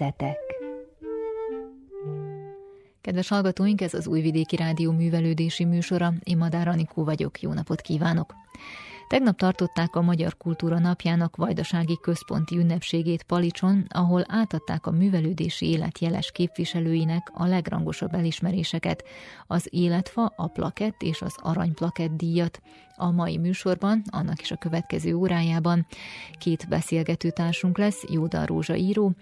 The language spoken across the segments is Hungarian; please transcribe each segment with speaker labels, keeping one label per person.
Speaker 1: Metszetek
Speaker 2: Kedves hallgatóink, ez az Újvidéki Rádió művelődési műsora. Én Madár Anikó vagyok, jó napot kívánok! Tegnap tartották a Magyar Kultúra Napjának vajdasági központi ünnepségét Palicson, ahol átadták a művelődési élet jeles képviselőinek a legrangosabb elismeréseket, az Életfa, a Plakett és az Arany Plakett díjat. A mai műsorban, annak is a következő órájában két beszélgető társunk lesz, Jóda Rózsa író,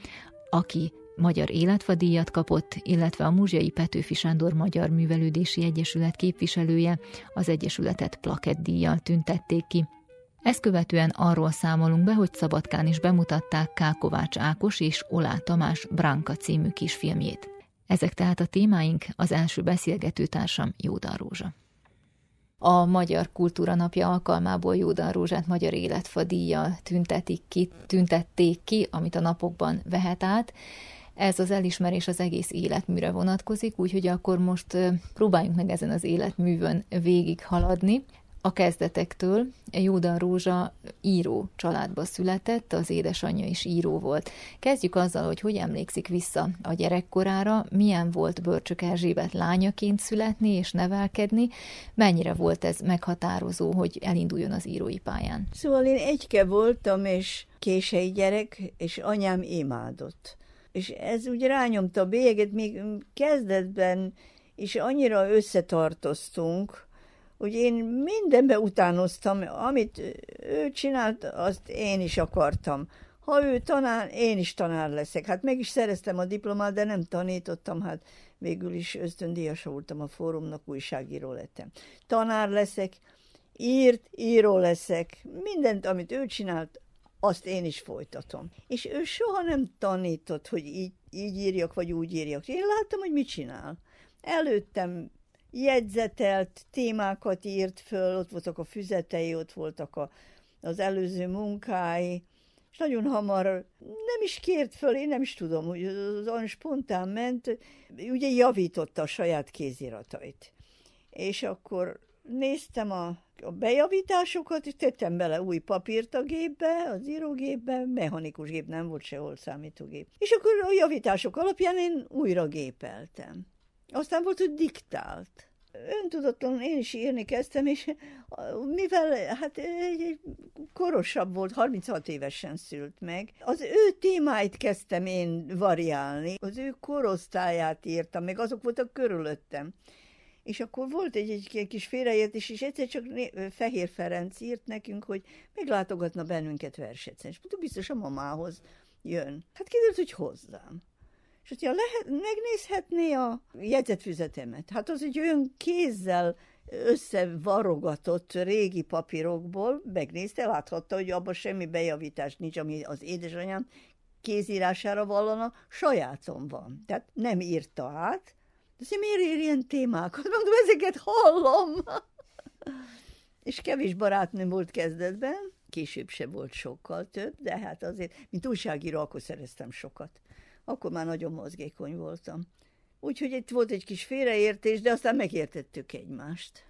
Speaker 2: aki Magyar Életfadíjat kapott, illetve a Muzsiai Petőfi Sándor Magyar Művelődési Egyesület képviselője az Egyesületet plakettdíjjal tüntették ki. Ezt követően arról számolunk be, hogy Szabadkán is bemutatták K. Kovács Ákos és Olá Tamás Branka című kisfilmjét. Ezek tehát a témáink, az első beszélgető társam Rózsa. A Magyar Kultúra Napja alkalmából Jódan Rózsát Magyar Életfa díjjal tüntetik ki, tüntették ki, amit a napokban vehet át. Ez az elismerés az egész életműre vonatkozik, úgyhogy akkor most próbáljunk meg ezen az életművön végig haladni. A kezdetektől Jódan Rózsa író családba született, az édesanyja is író volt. Kezdjük azzal, hogy hogy emlékszik vissza a gyerekkorára, milyen volt Börcsök Erzsébet lányaként születni és nevelkedni, mennyire volt ez meghatározó, hogy elinduljon az írói pályán.
Speaker 3: Szóval én egyke voltam, és kései gyerek, és anyám imádott és ez úgy rányomta a bélyeget, még kezdetben is annyira összetartoztunk, hogy én mindenbe utánoztam, amit ő csinált, azt én is akartam. Ha ő tanár, én is tanár leszek. Hát meg is szereztem a diplomát, de nem tanítottam, hát végül is ösztöndíjas voltam a fórumnak, újságíró lettem. Tanár leszek, írt, író leszek. Mindent, amit ő csinált, azt én is folytatom. És ő soha nem tanított, hogy így, így írjak, vagy úgy írjak. Én láttam, hogy mit csinál. Előttem jegyzetelt, témákat írt föl, ott voltak a füzetei, ott voltak a, az előző munkái, és nagyon hamar nem is kért föl, én nem is tudom, hogy az olyan spontán ment, ugye javította a saját kéziratait. És akkor néztem a a bejavításokat, és tettem bele új papírt a gépbe, az írógépbe, mechanikus gép nem volt sehol számítógép. És akkor a javítások alapján én újra gépeltem. Aztán volt, hogy diktált. Öntudatlanul én is írni kezdtem, és mivel hát egy korosabb volt, 36 évesen szült meg, az ő témáit kezdtem én variálni, az ő korosztályát írtam, meg azok voltak körülöttem. És akkor volt egy, egy kis félreértés, és egyszer csak Fehér Ferenc írt nekünk, hogy meglátogatna bennünket versetszeni. És mondtuk, biztos a mamához jön. Hát kiderült, hogy hozzám. És hogyha lehet, megnézhetné a jegyzetfüzetemet. Hát az egy olyan kézzel összevarogatott régi papírokból, megnézte, láthatta, hogy abban semmi bejavítás nincs, ami az édesanyám kézírására vallana, sajátom van. Tehát nem írta át, de azért miért ér ilyen témákat? Mondom, ezeket hallom. és kevés barátnőm volt kezdetben, később se volt sokkal több, de hát azért, mint újságíró, akkor szereztem sokat. Akkor már nagyon mozgékony voltam. Úgyhogy itt volt egy kis félreértés, de aztán megértettük egymást.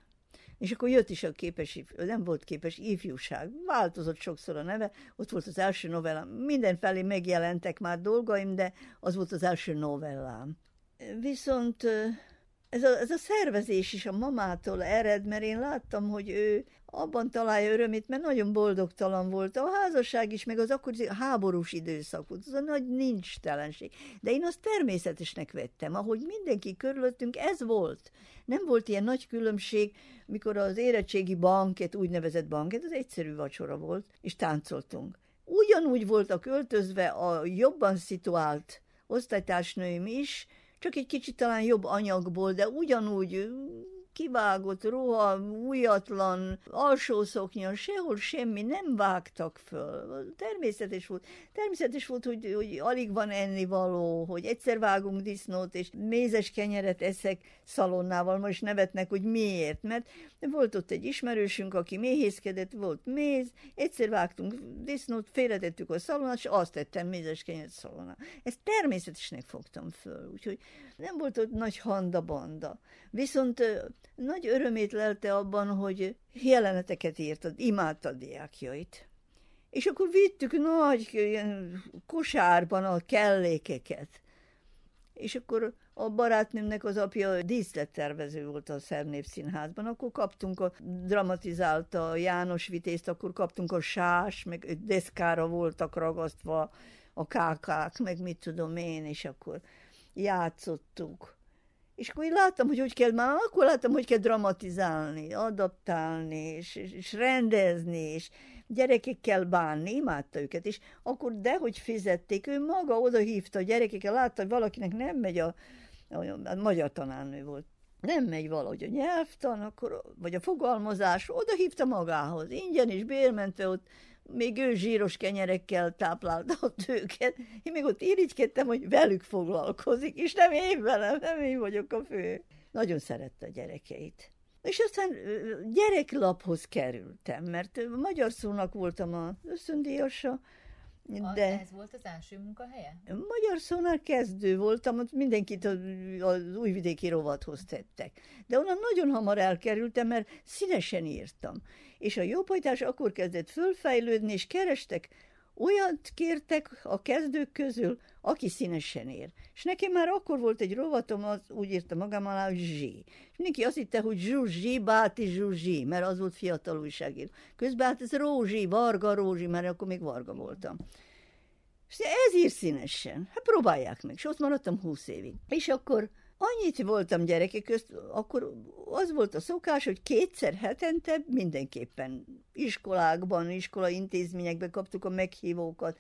Speaker 3: És akkor jött is a képes, nem volt képes ifjúság, változott sokszor a neve, ott volt az első novellám, mindenfelé megjelentek már dolgaim, de az volt az első novellám. Viszont ez a, ez a szervezés is a mamától ered, mert én láttam, hogy ő abban találja örömét, mert nagyon boldogtalan volt. A házasság is, meg az akkor háborús időszak volt, az a nagy nincs telenség. De én azt természetesnek vettem, ahogy mindenki körülöttünk, ez volt. Nem volt ilyen nagy különbség, mikor az érettségi banket, úgynevezett banket, az egyszerű vacsora volt, és táncoltunk. Ugyanúgy voltak öltözve a jobban szituált osztálytársnőim is, csak egy kicsit talán jobb anyagból, de ugyanúgy kivágott ruha, újatlan, alsó szoknya, sehol semmi, nem vágtak föl. Természetes volt. Természetes volt, hogy, hogy alig van ennivaló, hogy egyszer vágunk disznót, és mézes kenyeret eszek szalonnával, most nevetnek, hogy miért, mert volt ott egy ismerősünk, aki méhészkedett, volt méz, egyszer vágtunk disznót, félretettük a szalonnát, és azt tettem mézes kenyeret szalonnál. Ezt természetesnek fogtam föl, úgyhogy nem volt ott nagy handa-banda. Viszont nagy örömét lelte abban, hogy jeleneteket írtad, imádta a diákjait. És akkor vittük nagy ilyen kosárban a kellékeket. És akkor a barátnőmnek az apja díszlettervező volt a Szernép Színházban, akkor kaptunk a dramatizálta János Vitézt, akkor kaptunk a sás, meg deszkára voltak ragasztva a kákák, meg mit tudom én, és akkor játszottuk. És akkor én láttam, hogy hogy kell, már akkor láttam, hogy kell dramatizálni, adaptálni, és, és, és rendezni, és gyerekekkel bánni, imádta őket, és akkor dehogy fizették, ő maga oda hívta a gyerekekkel, látta, hogy valakinek nem megy a, a, a magyar tanárnő volt, nem megy valahogy a nyelvtan, akkor, vagy a fogalmazás, oda hívta magához, ingyen is bérmentve ott még ő zsíros kenyerekkel táplálta ott őket. Én még ott irigykedtem, hogy velük foglalkozik, és nem én velem, nem én vagyok a fő. Nagyon szerette a gyerekeit. És aztán gyereklaphoz kerültem, mert magyar szónak voltam a összöndíjasa,
Speaker 2: de ez volt az első munkahelye?
Speaker 3: Magyar szónál kezdő voltam, ott mindenkit az újvidéki rovathoz tettek. De onnan nagyon hamar elkerültem, mert színesen írtam. És a jópajtás akkor kezdett fölfejlődni, és kerestek olyat kértek a kezdők közül, aki színesen ér. És nekem már akkor volt egy rovatom, az úgy írta magam alá, hogy Zsí. És mindenki azt hitte, hogy Zsuzsi, Báti Zsuzsi, mert az volt fiatal újságíró. Közben hát ez Rózsi, Varga Rózsi, mert akkor még Varga voltam. És ez ír színesen. Hát próbálják meg. És ott maradtam húsz évig. És akkor Annyit voltam gyerekek közt, akkor az volt a szokás, hogy kétszer hetente mindenképpen iskolákban, iskola intézményekben kaptuk a meghívókat.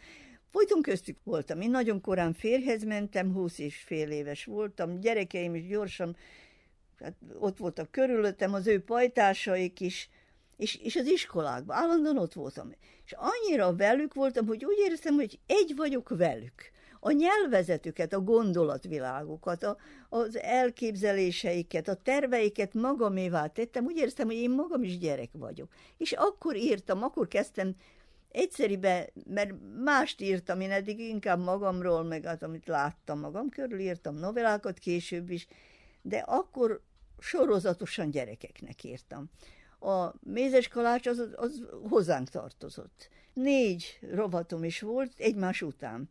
Speaker 3: Folyton köztük voltam. Én nagyon korán férhez mentem, húsz és fél éves voltam. Gyerekeim is gyorsan, hát ott voltak körülöttem, az ő pajtásaik is, és, és az iskolákban állandóan ott voltam. És annyira velük voltam, hogy úgy éreztem, hogy egy vagyok velük a nyelvezetüket, a gondolatvilágukat, a, az elképzeléseiket, a terveiket magamévá tettem, úgy éreztem, hogy én magam is gyerek vagyok. És akkor írtam, akkor kezdtem egyszeribe, mert mást írtam, én eddig inkább magamról, meg az, amit láttam magam körül, írtam novellákat később is, de akkor sorozatosan gyerekeknek írtam. A mézes kalács az, az hozzánk tartozott. Négy rovatom is volt egymás után.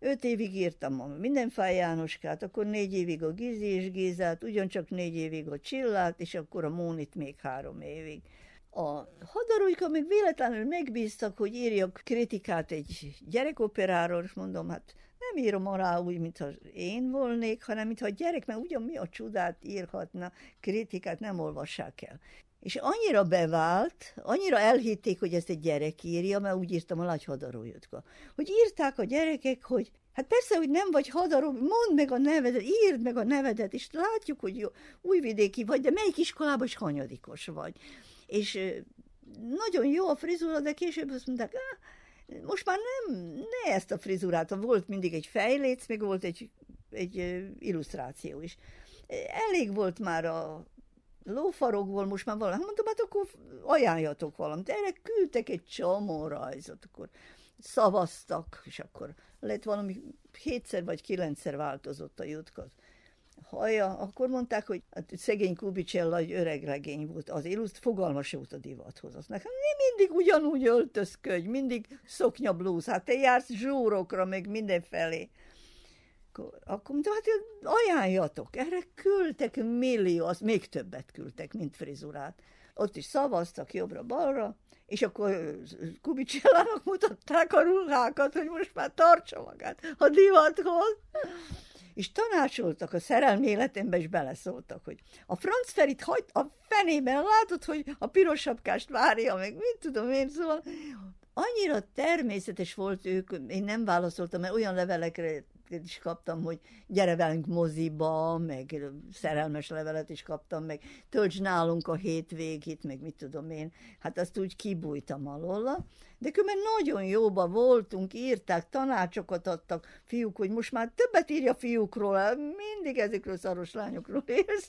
Speaker 3: Öt évig írtam a Mindenfáj Jánoskát, akkor négy évig a Gizi és Gézát, ugyancsak négy évig a Csillát, és akkor a Mónit még három évig. A hadarújka még véletlenül megbíztak, hogy írjak kritikát egy gyerekoperáról, és mondom, hát nem írom alá úgy, mintha én volnék, hanem mintha a gyerek, mert ugyan mi a csodát írhatna, kritikát nem olvassák el. És annyira bevált, annyira elhitték, hogy ezt egy gyerek írja, mert úgy írtam a Lágy Hadarójutka, hogy írták a gyerekek, hogy hát persze, hogy nem vagy hadaró, mondd meg a nevedet, írd meg a nevedet, és látjuk, hogy jó, újvidéki vagy, de melyik iskolában is hanyadikos vagy. És nagyon jó a frizura, de később azt mondták, ah, most már nem, ne ezt a frizurát, volt mindig egy fejléc, még volt egy, egy illusztráció is. Elég volt már a lófarokból most már valami, mondtam, hát akkor ajánljatok valamit. Erre küldtek egy csomó rajzot, akkor szavaztak, és akkor lett valami hétszer vagy kilencszer változott a jutka haja, akkor mondták, hogy hát szegény Kubicsella egy öreg legény volt, az illuszt fogalmas volt a divathoz. Azt nekem nem mindig ugyanúgy öltözködj, mindig szoknya blúz, hát te jársz zsúrokra, meg mindenfelé akkor, akkor mondta, hát ajánljatok, erre küldtek millió, az még többet küldtek, mint frizurát. Ott is szavaztak jobbra-balra, és akkor Kubicsellának mutatták a ruhákat, hogy most már tartsa magát a divathoz. És tanácsoltak, a szerelmi életembe is beleszóltak, hogy a Franz Ferit hagyd a fenében, látod, hogy a piros sapkást várja, meg mit tudom én, szóval annyira természetes volt ők, én nem válaszoltam, mert olyan levelekre is kaptam, hogy gyere velünk moziba, meg szerelmes levelet is kaptam, meg tölts nálunk a hétvégét, meg mit tudom én. Hát azt úgy kibújtam alóla. De különben nagyon jóba voltunk, írták, tanácsokat adtak fiúk, hogy most már többet írja fiúkról, mindig ezekről szaros lányokról érsz.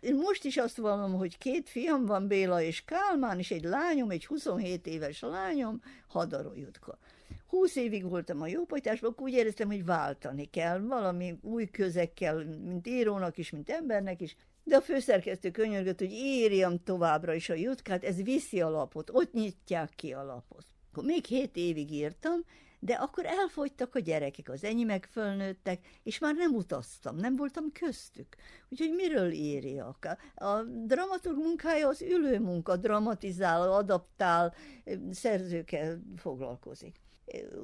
Speaker 3: Én most is azt vallom, hogy két fiam van, Béla és Kálmán, és egy lányom, egy 27 éves lányom, Hadaró Jutka. Húsz évig voltam a jópajtásban, akkor úgy éreztem, hogy váltani kell, valami új közekkel, mint írónak is, mint embernek is, de a főszerkesztő könyörgött, hogy írjam továbbra is a jutkát, ez viszi a lapot, ott nyitják ki a lapot. Akkor még hét évig írtam, de akkor elfogytak a gyerekek, az enyémek fölnőttek, és már nem utaztam, nem voltam köztük. Úgyhogy miről írjak? A dramaturg munkája az ülő munka, dramatizál, adaptál, szerzőkkel foglalkozik.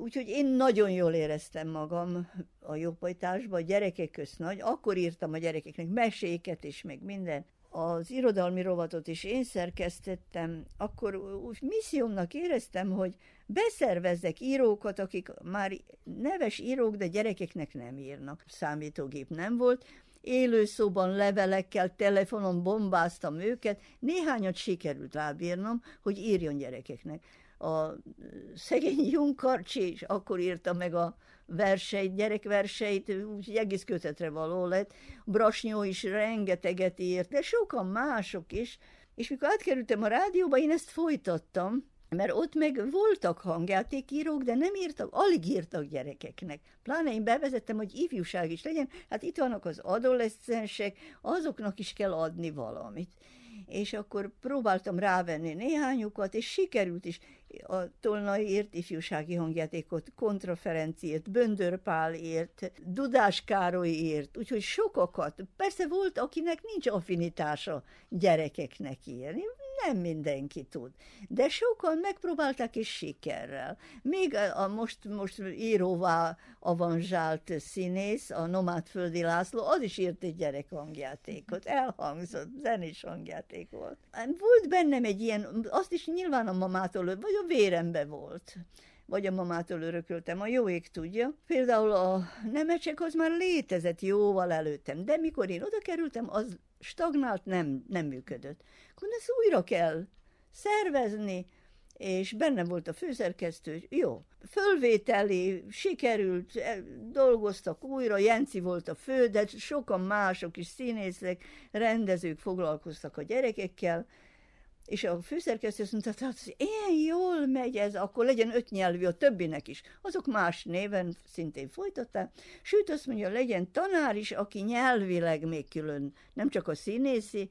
Speaker 3: Úgyhogy én nagyon jól éreztem magam a jobbajtásban, a gyerekek közt nagy. Akkor írtam a gyerekeknek meséket és meg minden. Az irodalmi rovatot is én szerkesztettem, akkor úgy missziómnak éreztem, hogy beszervezzek írókat, akik már neves írók, de gyerekeknek nem írnak. Számítógép nem volt, élőszóban levelekkel, telefonon bombáztam őket, néhányat sikerült rábírnom, hogy írjon gyerekeknek a szegény Junkarcsi is akkor írta meg a verseit, gyerekverseit, úgyhogy egész kötetre való lett. Brasnyó is rengeteget írt, de sokan mások is. És mikor átkerültem a rádióba, én ezt folytattam, mert ott meg voltak hangjátékírók, de nem írtak, alig írtak gyerekeknek. Pláne én bevezettem, hogy ifjúság is legyen, hát itt vannak az adoleszcensek, azoknak is kell adni valamit és akkor próbáltam rávenni néhányukat, és sikerült is. A Tolnai írt ifjúsági hangjátékot, Kontra Ferenc írt, Böndör Pál írt, Dudás Károly írt, úgyhogy sokakat. Persze volt, akinek nincs affinitása gyerekeknek írni, nem mindenki tud. De sokan megpróbálták és sikerrel. Még a most, most íróvá avanzsált színész, a Nomád Földi László, az is írt egy gyerekhangjátékot, elhangzott, zenés hangjáték volt. Volt bennem egy ilyen, azt is nyilván a mamától, vagy a vérembe volt vagy a mamától örököltem, a jó ég tudja. Például a nemecsek az már létezett jóval előttem, de mikor én oda kerültem, az stagnált, nem, nem működött. Akkor ezt újra kell szervezni, és benne volt a főszerkesztő, jó, fölvételi, sikerült, e, dolgoztak újra, Jenci volt a fő, de sokan mások is, színészek, rendezők foglalkoztak a gyerekekkel, és a főszerkesztő azt mondta, hogy ilyen jól megy ez, akkor legyen öt nyelvű a többinek is. Azok más néven szintén folytatták. Sőt, azt mondja, legyen tanár is, aki nyelvileg még külön, nem csak a színészi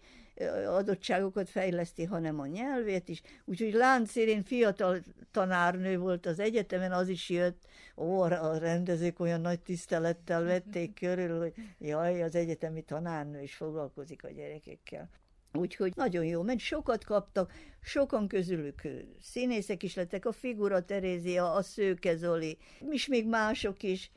Speaker 3: adottságokat fejleszti, hanem a nyelvét is. Úgyhogy láncérén fiatal tanárnő volt az egyetemen, az is jött, ó, a rendezők olyan nagy tisztelettel vették körül, hogy jaj, az egyetemi tanárnő is foglalkozik a gyerekekkel. Úgyhogy nagyon jó, mert sokat kaptak, sokan közülük színészek is lettek, a Figura Terézia, a Szőke Zoli, és még mások is,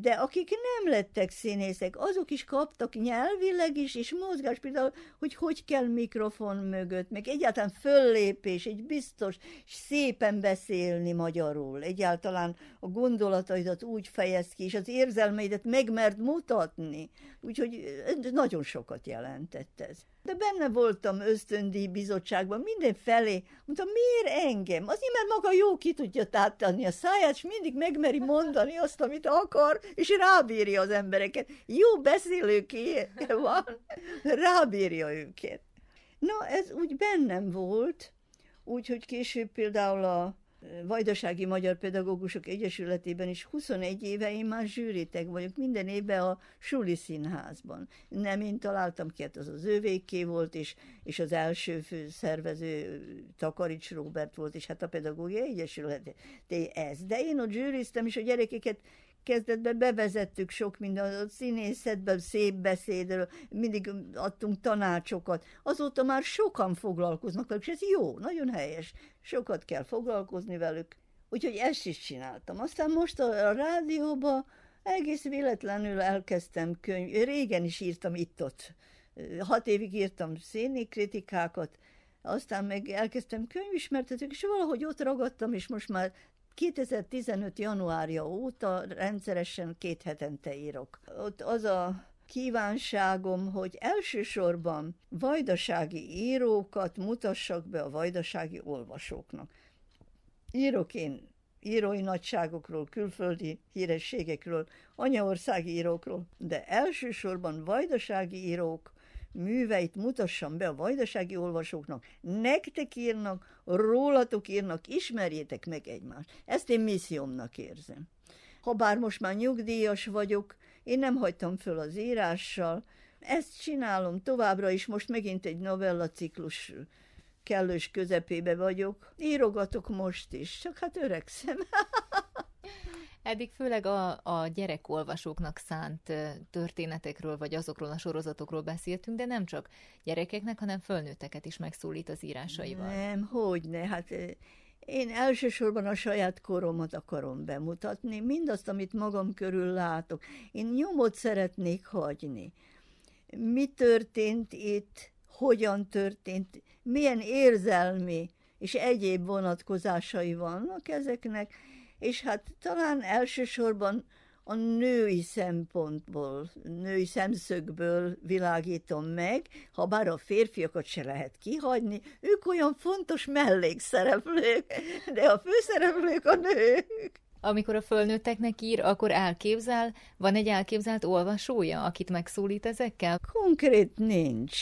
Speaker 3: de akik nem lettek színészek, azok is kaptak nyelvileg is, és mozgás, például, hogy hogy kell mikrofon mögött, meg egyáltalán föllépés, egy biztos, szépen beszélni magyarul, egyáltalán a gondolataidat úgy fejez ki, és az érzelmeidet megmert mutatni. Úgyhogy nagyon sokat jelentett ez. De benne voltam ösztöndíj bizottságban, minden felé. Mondtam, miért engem? Azért, mert maga jó ki tudja tátani a száját, és mindig megmeri mondani azt, amit akar, és rábírja az embereket. Jó beszélőké van, rábírja őket. Na, ez úgy bennem volt, úgyhogy később például a Vajdasági Magyar Pedagógusok Egyesületében is 21 éve én már zsűriteg vagyok, minden évben a Suli Színházban. Nem én találtam ki, hát az az ővéké volt, és, és az első szervező Takarics Robert volt, és hát a Pedagógiai Egyesület ez. De én ott zsűriztem, és a gyerekeket kezdetben bevezettük sok minden, a színészetben szép beszédről, mindig adtunk tanácsokat. Azóta már sokan foglalkoznak velük, és ez jó, nagyon helyes. Sokat kell foglalkozni velük. Úgyhogy ezt is csináltam. Aztán most a, rádióba egész véletlenül elkezdtem könyv. Régen is írtam itt-ott. Hat évig írtam színi kritikákat, aztán meg elkezdtem könyvismertetők, és valahogy ott ragadtam, és most már 2015. januárja óta rendszeresen két hetente írok. Ott az a kívánságom, hogy elsősorban vajdasági írókat mutassak be a vajdasági olvasóknak. Írok én írói nagyságokról, külföldi hírességekről, anyaországi írókról, de elsősorban vajdasági írók, műveit mutassam be a vajdasági olvasóknak, nektek írnak, rólatok írnak, ismerjétek meg egymást. Ezt én missziómnak érzem. Habár most már nyugdíjas vagyok, én nem hagytam föl az írással, ezt csinálom továbbra is, most megint egy novella ciklus kellős közepébe vagyok. Írogatok most is, csak hát öregszem.
Speaker 2: Eddig főleg a, a gyerekolvasóknak szánt történetekről, vagy azokról a sorozatokról beszéltünk, de nem csak gyerekeknek, hanem fölnőtteket is megszólít az írásaival.
Speaker 3: Nem, hogy ne, hát én elsősorban a saját koromat akarom bemutatni, mindazt, amit magam körül látok. Én nyomot szeretnék hagyni. Mi történt itt, hogyan történt, milyen érzelmi és egyéb vonatkozásai vannak ezeknek, és hát talán elsősorban a női szempontból, női szemszögből világítom meg, ha bár a férfiakat se lehet kihagyni, ők olyan fontos mellékszereplők, de a főszereplők a nők.
Speaker 2: Amikor a fölnőtteknek ír, akkor elképzel, van egy elképzelt olvasója, akit megszólít ezekkel?
Speaker 3: Konkrét nincs.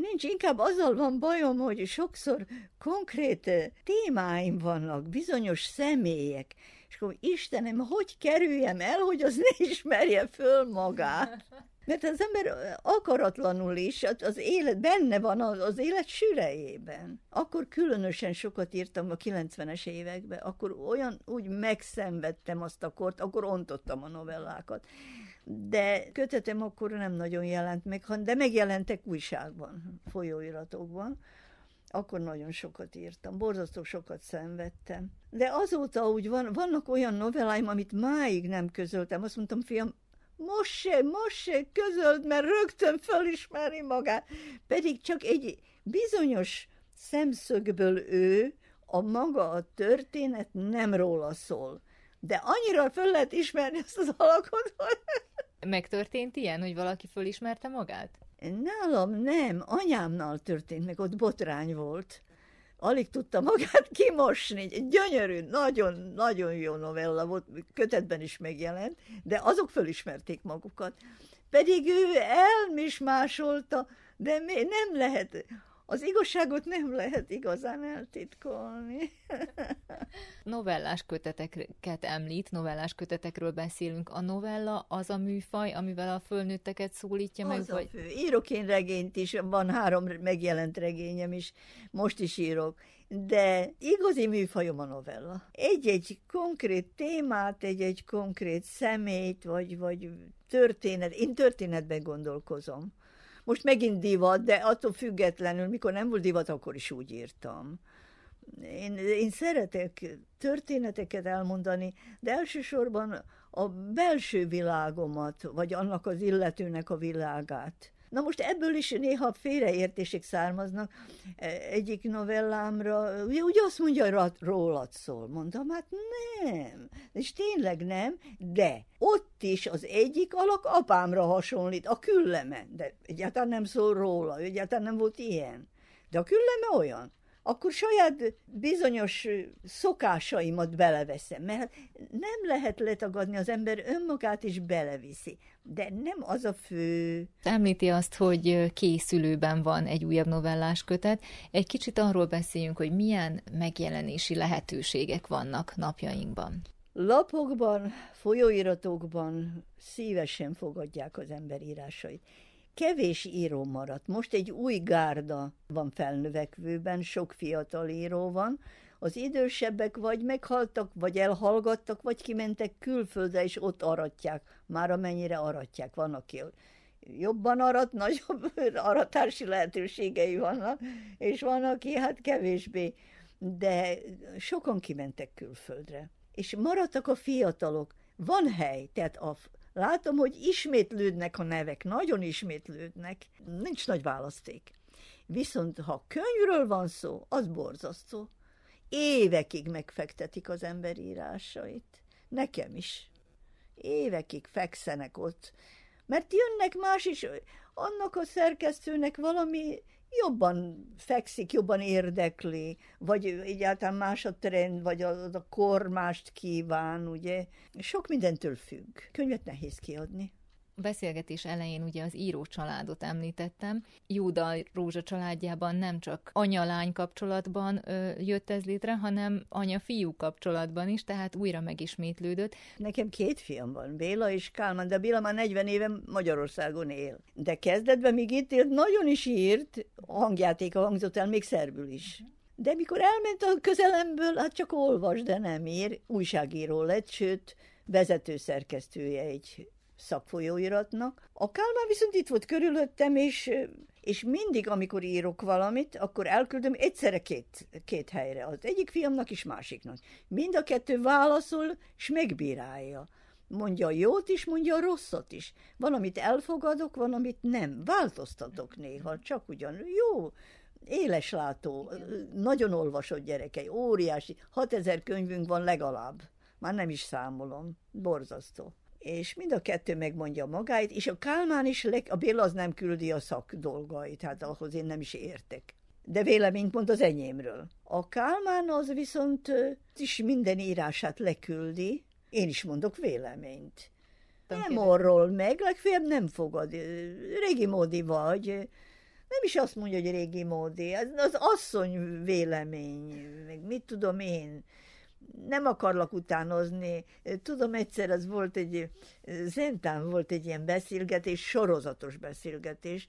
Speaker 3: Nincs, inkább azzal van bajom, hogy sokszor konkrét témáim vannak, bizonyos személyek, és akkor Istenem, hogy kerüljem el, hogy az ne ismerje föl magát? Mert az ember akaratlanul is, hát az élet benne van az, az élet sürejében. Akkor különösen sokat írtam a 90-es években, akkor olyan úgy megszenvedtem azt a kort, akkor ontottam a novellákat. De kötetem akkor nem nagyon jelent meg, de megjelentek újságban, folyóiratokban akkor nagyon sokat írtam, borzasztó sokat szenvedtem. De azóta úgy van, vannak olyan novelláim, amit máig nem közöltem. Azt mondtam, fiam, most se, most se közöld, mert rögtön felismeri magát. Pedig csak egy bizonyos szemszögből ő, a maga a történet nem róla szól. De annyira föl lehet ismerni ezt az alakot, hogy...
Speaker 2: Megtörtént ilyen, hogy valaki fölismerte magát?
Speaker 3: Nálam nem, anyámnál történt meg, ott botrány volt. Alig tudta magát kimosni. Gyönyörű, nagyon-nagyon jó novella volt, kötetben is megjelent, de azok fölismerték magukat. Pedig ő elmismásolta, de nem lehet az igazságot nem lehet igazán eltitkolni.
Speaker 2: novellás köteteket említ, novellás kötetekről beszélünk. A novella az a műfaj, amivel a fölnőtteket szólítja
Speaker 3: az
Speaker 2: meg?
Speaker 3: Vagy... fő. Írok én regényt is, van három megjelent regényem is, most is írok. De igazi műfajom a novella. Egy-egy konkrét témát, egy-egy konkrét szemét, vagy, vagy történet, én történetben gondolkozom most megint divat, de attól függetlenül, mikor nem volt divat, akkor is úgy írtam. Én, én szeretek történeteket elmondani, de elsősorban a belső világomat, vagy annak az illetőnek a világát. Na most ebből is néha félreértések származnak. E, egyik novellámra, ugye, ugye azt mondja, hogy rólad szól. Mondtam, hát nem. És tényleg nem, de ott is az egyik alak apámra hasonlít, a külleme, de egyáltalán nem szól róla, egyáltalán nem volt ilyen. De a külleme olyan akkor saját bizonyos szokásaimat beleveszem, mert nem lehet letagadni, az ember önmagát is beleviszi, de nem az a fő.
Speaker 2: Említi azt, hogy készülőben van egy újabb novellás kötet. Egy kicsit arról beszéljünk, hogy milyen megjelenési lehetőségek vannak napjainkban.
Speaker 3: Lapokban, folyóiratokban szívesen fogadják az ember írásait. Kevés író maradt. Most egy új gárda van felnövekvőben, sok fiatal író van. Az idősebbek vagy meghaltak, vagy elhallgattak, vagy kimentek külföldre, és ott aratják. Már amennyire aratják. Van, aki jobban arat, nagyobb aratási lehetőségei vannak, és van, aki hát kevésbé. De sokan kimentek külföldre. És maradtak a fiatalok. Van hely, tehát a Látom, hogy ismétlődnek a nevek, nagyon ismétlődnek, nincs nagy választék. Viszont ha könyvről van szó, az borzasztó. Évekig megfektetik az ember írásait. Nekem is. Évekig fekszenek ott, mert jönnek más is, annak a szerkesztőnek valami jobban fekszik, jobban érdekli, vagy egyáltalán más a trend, vagy a, a kor mást kíván, ugye. Sok mindentől függ. Könyvet nehéz kiadni.
Speaker 2: Beszélgetés elején ugye az író családot említettem. Júda Rózsa családjában nem csak anya-lány kapcsolatban ö, jött ez létre, hanem anya-fiú kapcsolatban is, tehát újra megismétlődött.
Speaker 3: Nekem két fiam van, Béla és Kálmán, de Béla már 40 éve Magyarországon él. De kezdetben még itt élt, nagyon is írt, hangjátéka hangzott el, még szerbül is. De mikor elment a közelemből, hát csak olvas, de nem ír. Újságíró lett, sőt, vezető szerkesztője egy szakfolyóiratnak. A Kálmán viszont itt volt körülöttem, és, és mindig, amikor írok valamit, akkor elküldöm egyszerre két, két helyre. Az egyik fiamnak és másiknak. Mind a kettő válaszol, és megbírálja. Mondja a jót is, mondja a rosszat is. Van, amit elfogadok, van, amit nem. Változtatok néha, csak ugyan. Jó, éleslátó, nagyon olvasott gyerekei, óriási, 6000 könyvünk van legalább. Már nem is számolom, borzasztó. És mind a kettő megmondja magáit, és a Kálmán is, a Béla az nem küldi a szak dolgait, hát ahhoz én nem is értek. De véleményt mond az enyémről. A Kálmán az viszont is minden írását leküldi, én is mondok véleményt. Nem orról meg, legfeljebb nem fogad. Régi módi vagy, nem is azt mondja, hogy régi módi, az, az asszony vélemény, meg mit tudom én, nem akarlak utánozni. Tudom, egyszer az volt egy, Zentán volt egy ilyen beszélgetés, sorozatos beszélgetés,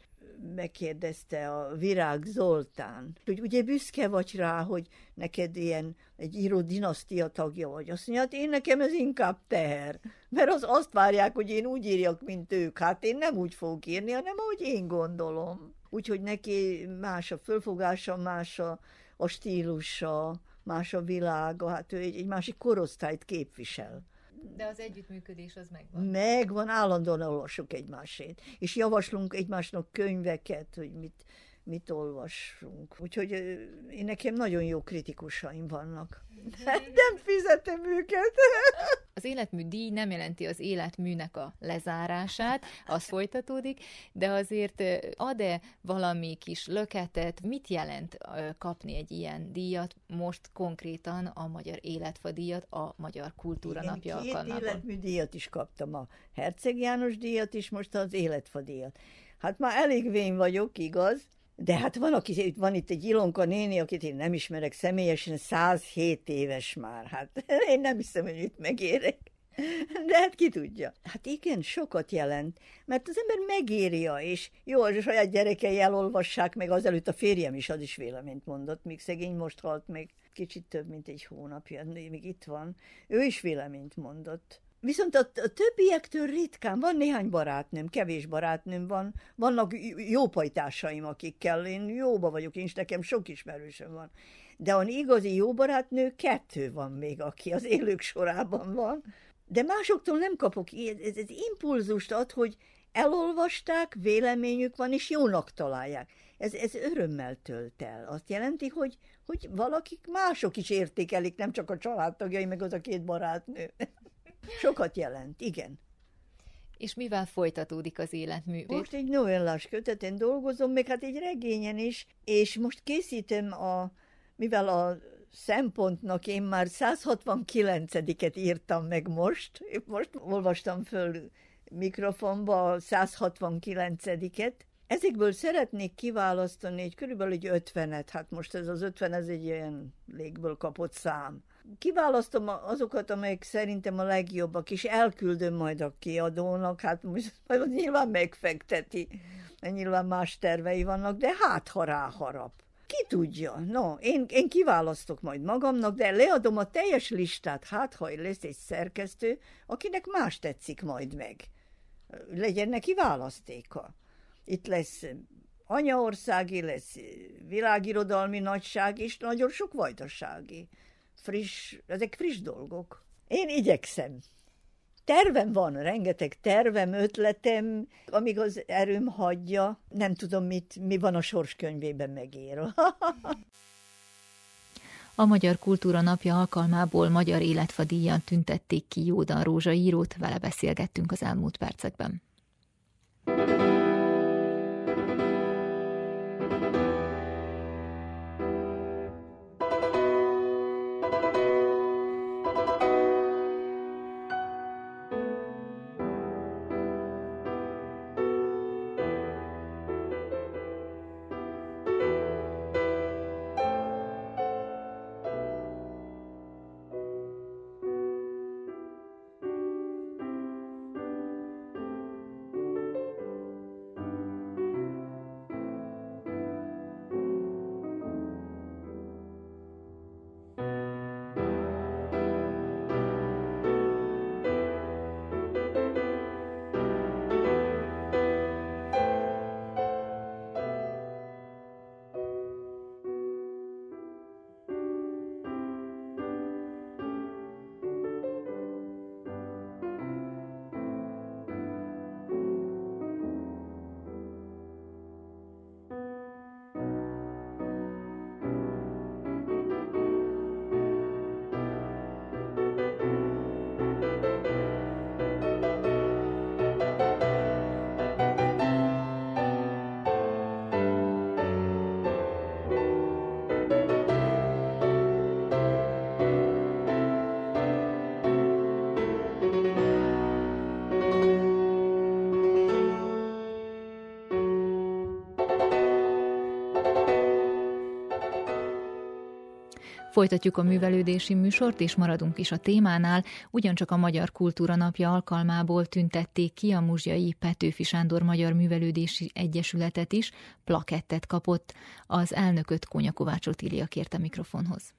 Speaker 3: megkérdezte a Virág Zoltán, hogy ugye büszke vagy rá, hogy neked ilyen egy író dinasztia tagja vagy. Azt mondja, hát én nekem ez inkább teher, mert az azt várják, hogy én úgy írjak, mint ők. Hát én nem úgy fogok írni, hanem ahogy én gondolom. Úgyhogy neki más a fölfogása, más a, a stílusa, más a világa, hát ő egy, egy másik korosztályt képvisel.
Speaker 2: De az együttműködés az megvan.
Speaker 3: Megvan, állandóan olvasunk egymásét, és javaslunk egymásnak könyveket, hogy mit, mit olvassunk. Úgyhogy én nekem nagyon jó kritikusaim vannak. Nem fizetem őket.
Speaker 2: Az életmű díj nem jelenti az életműnek a lezárását, az folytatódik, de azért ad-e valami kis löketet, mit jelent kapni egy ilyen díjat, most konkrétan a Magyar Életfa díjat, a Magyar Kultúra Igen, Napja két
Speaker 3: életmű díjat is kaptam, a Herceg János díjat is, most az Életfa díjat. Hát már elég vén vagyok, igaz, de hát van, aki, van itt egy Ilonka néni, akit én nem ismerek személyesen, 107 éves már. Hát én nem hiszem, hogy itt megérek. De hát ki tudja. Hát igen, sokat jelent, mert az ember megírja, és jó, a saját gyerekei elolvassák meg, azelőtt a férjem is az is véleményt mondott, míg szegény most halt meg kicsit több, mint egy hónapja, még itt van. Ő is véleményt mondott. Viszont a, a többiektől ritkán, van néhány barátnőm, kevés barátnőm van, vannak jó pajtásaim, akikkel én jóba vagyok, én is nekem sok ismerősöm van. De van igazi jó barátnő, kettő van még, aki az élők sorában van. De másoktól nem kapok ez, ez impulzust ad, hogy elolvasták, véleményük van, és jónak találják. Ez, ez örömmel tölt el. Azt jelenti, hogy, hogy valakik mások is értékelik, nem csak a családtagjai, meg az a két barátnő. Sokat jelent, igen.
Speaker 2: És mivel folytatódik az életmű?
Speaker 3: Most egy novellás köteten dolgozom, még hát egy regényen is, és most készítem a, mivel a szempontnak én már 169-et írtam meg most, most olvastam föl mikrofonba a 169-et, Ezekből szeretnék kiválasztani egy körülbelül egy ötvenet, hát most ez az ötven, ez egy ilyen légből kapott szám kiválasztom azokat, amelyek szerintem a legjobbak, és elküldöm majd a kiadónak, hát most majd nyilván megfekteti, nyilván más tervei vannak, de hát ha ráharap. Ki tudja? No, én, én kiválasztok majd magamnak, de leadom a teljes listát, hát ha lesz egy szerkesztő, akinek más tetszik majd meg. Legyen neki választéka. Itt lesz anyaországi, lesz világirodalmi nagyság, és nagyon sok vajdasági friss, ezek friss dolgok. Én igyekszem. Tervem van, rengeteg tervem, ötletem, amíg az erőm hagyja, nem tudom, mit, mi van a sorskönyvében megírva.
Speaker 2: A Magyar Kultúra Napja alkalmából Magyar Életfa díjjal tüntették ki Jódan Rózsa írót, vele beszélgettünk az elmúlt percekben. Folytatjuk a művelődési műsort, és maradunk is a témánál, ugyancsak a Magyar Kultúra Napja alkalmából tüntették ki a Muzsjai Petőfi Sándor Magyar Művelődési Egyesületet is, plakettet kapott. Az elnököt Kónya Kovács Otília kérte mikrofonhoz.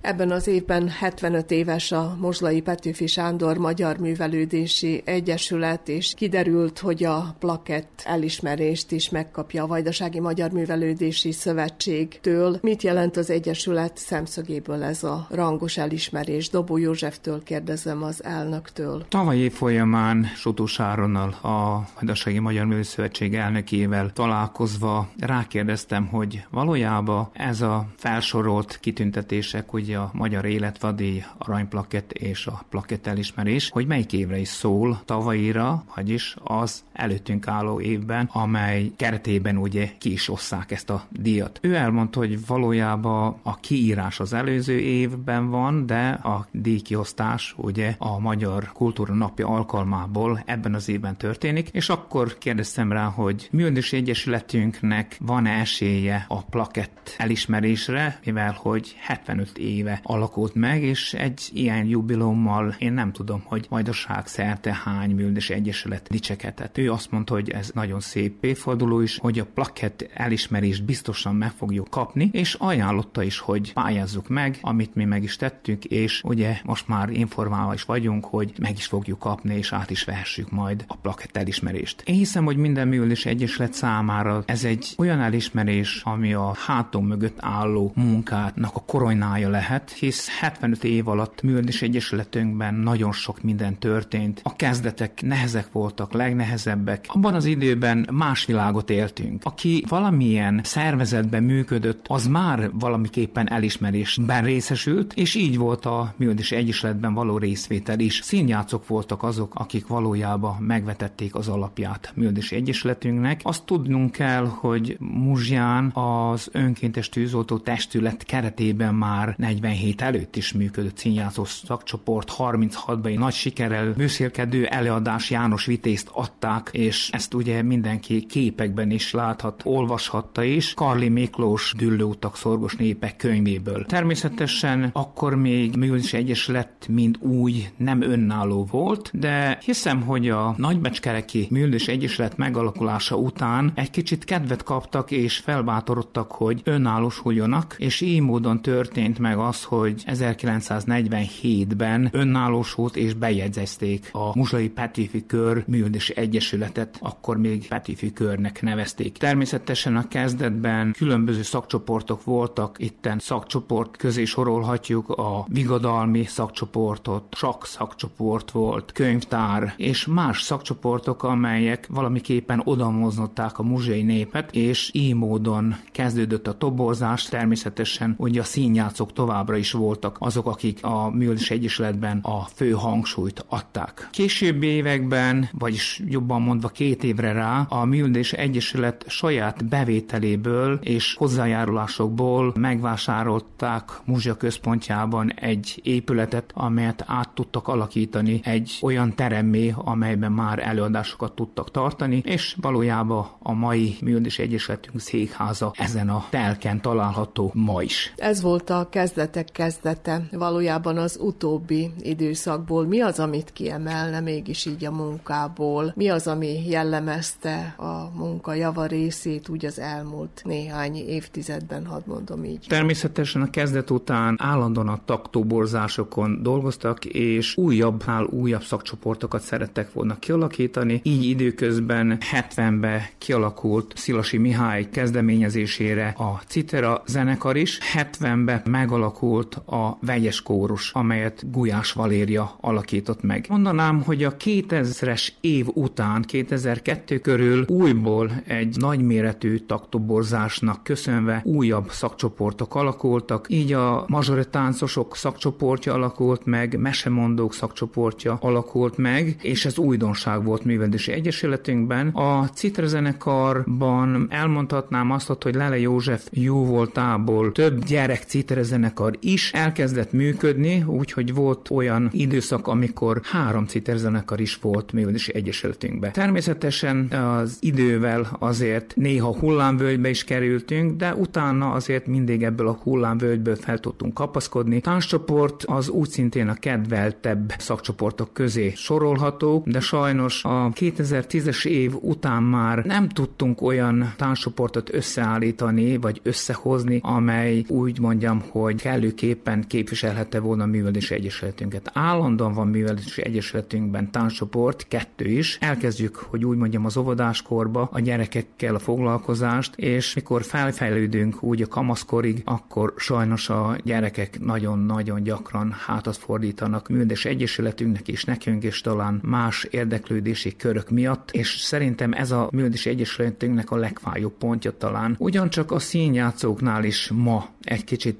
Speaker 1: Ebben az évben 75 éves a Mozlai Petőfi Sándor Magyar Művelődési Egyesület, és kiderült, hogy a plakett elismerést is megkapja a Vajdasági Magyar Művelődési Szövetségtől. Mit jelent az Egyesület szemszögéből ez a rangos elismerés? Dobó Józseftől kérdezem az elnöktől.
Speaker 4: Tavaly év folyamán Sotós Áronnal, a Vajdasági Magyar Művelődési Szövetség elnökével találkozva rákérdeztem, hogy valójában ez a felsorolt kitüntetések, hogy ugye a Magyar Életvadi aranyplakett és a plakett elismerés, hogy melyik évre is szól tavalyira, vagyis az előttünk álló évben, amely keretében ugye ki is osszák ezt a díjat. Ő elmondta, hogy valójában a kiírás az előző évben van, de a díjkiosztás ugye a Magyar Kultúra Napja alkalmából ebben az évben történik, és akkor kérdeztem rá, hogy művelődési egyesületünknek van-e esélye a plakett elismerésre, mivel hogy 75 év éve alakult meg, és egy ilyen jubilommal én nem tudom, hogy Majdaság szerte hány művelődési egyesület dicsekedett. Ő azt mondta, hogy ez nagyon szép évforduló is, hogy a plakett elismerést biztosan meg fogjuk kapni, és ajánlotta is, hogy pályázzuk meg, amit mi meg is tettük, és ugye most már informálva is vagyunk, hogy meg is fogjuk kapni, és át is vehessük majd a plakett elismerést. Én hiszem, hogy minden művelődési egyesület számára ez egy olyan elismerés, ami a hátom mögött álló munkátnak a koronnája lehet, lehet, hisz 75 év alatt művelődés egyesületünkben nagyon sok minden történt. A kezdetek nehezek voltak, legnehezebbek. Abban az időben más világot éltünk. Aki valamilyen szervezetben működött, az már valamiképpen elismerésben részesült, és így volt a művelődés egyesületben való részvétel is. Színjátszok voltak azok, akik valójában megvetették az alapját művelődés egyesületünknek. Azt tudnunk kell, hogy Muzsján az önkéntes tűzoltó testület keretében már 40 47 előtt is működött színjátszó szakcsoport, 36-ban nagy sikerrel bőszélkedő előadás János Vitézt adták, és ezt ugye mindenki képekben is láthat, olvashatta is, Karli Miklós Düllőutak szorgos népek könyvéből. Természetesen akkor még Művelés Egyesület mind úgy nem önálló volt, de hiszem, hogy a Nagybecskereki Művelés Egyesület megalakulása után egy kicsit kedvet kaptak és felbátorodtak, hogy önállósuljanak, és így módon történt meg az, hogy 1947-ben önállósult és bejegyezték a Muslai Petőfi Kör Művelődési Egyesületet, akkor még Petőfi Körnek nevezték. Természetesen a kezdetben különböző szakcsoportok voltak, itten szakcsoport közé sorolhatjuk a vigadalmi szakcsoportot, sak szakcsoport volt, könyvtár, és más szakcsoportok, amelyek valamiképpen odamoznották a muzsai népet, és így módon kezdődött a toborzás, természetesen ugye a színjátszók tovább továbbra is voltak azok, akik a művelés egyesületben a fő hangsúlyt adták. Későbbi években, vagyis jobban mondva két évre rá, a művelés egyesület saját bevételéből és hozzájárulásokból megvásárolták Muzsia központjában egy épületet, amelyet át tudtak alakítani egy olyan teremmé, amelyben már előadásokat tudtak tartani, és valójában a mai művelés egyesületünk székháza ezen a telken található ma is.
Speaker 1: Ez volt a kezdete kezdetek kezdete valójában az utóbbi időszakból. Mi az, amit kiemelne mégis így a munkából? Mi az, ami jellemezte a munka java részét úgy az elmúlt néhány évtizedben, hadd mondom így?
Speaker 4: Természetesen a kezdet után állandóan a taktóborzásokon dolgoztak, és újabbnál újabb szakcsoportokat szerettek volna kialakítani. Így időközben 70-ben kialakult Szilasi Mihály kezdeményezésére a Citera zenekar is, 70-ben megalakult alakult a vegyes kórus, amelyet Gulyás Valéria alakított meg. Mondanám, hogy a 2000-es év után, 2002 körül újból egy nagyméretű taktoborzásnak köszönve újabb szakcsoportok alakultak, így a mazsoritáncosok szakcsoportja alakult meg, mesemondók szakcsoportja alakult meg, és ez újdonság volt művelési egyesületünkben. A citrezenekarban elmondhatnám azt, hogy Lele József jó voltából több gyerek citrezenekar zenekar is elkezdett működni, úgyhogy volt olyan időszak, amikor három citerzenekar is volt művelési egyesületünkben. Természetesen az idővel azért néha hullámvölgybe is kerültünk, de utána azért mindig ebből a hullámvölgyből fel tudtunk kapaszkodni. Tánccsoport az úgy szintén a kedveltebb szakcsoportok közé sorolható, de sajnos a 2010-es év után már nem tudtunk olyan táncsoportot összeállítani, vagy összehozni, amely úgy mondjam, hogy kellőképpen képviselhette volna a művelési egyesületünket. Állandóan van művelési egyesületünkben tánccsoport, kettő is. Elkezdjük, hogy úgy mondjam, az óvodáskorba a gyerekekkel a foglalkozást, és mikor felfejlődünk úgy a kamaszkorig, akkor sajnos a gyerekek nagyon-nagyon gyakran hátat fordítanak művelési egyesületünknek és nekünk, és talán más érdeklődési körök miatt, és szerintem ez a művelési egyesületünknek a legfájóbb pontja talán. Ugyancsak a színjátszóknál is ma egy kicsit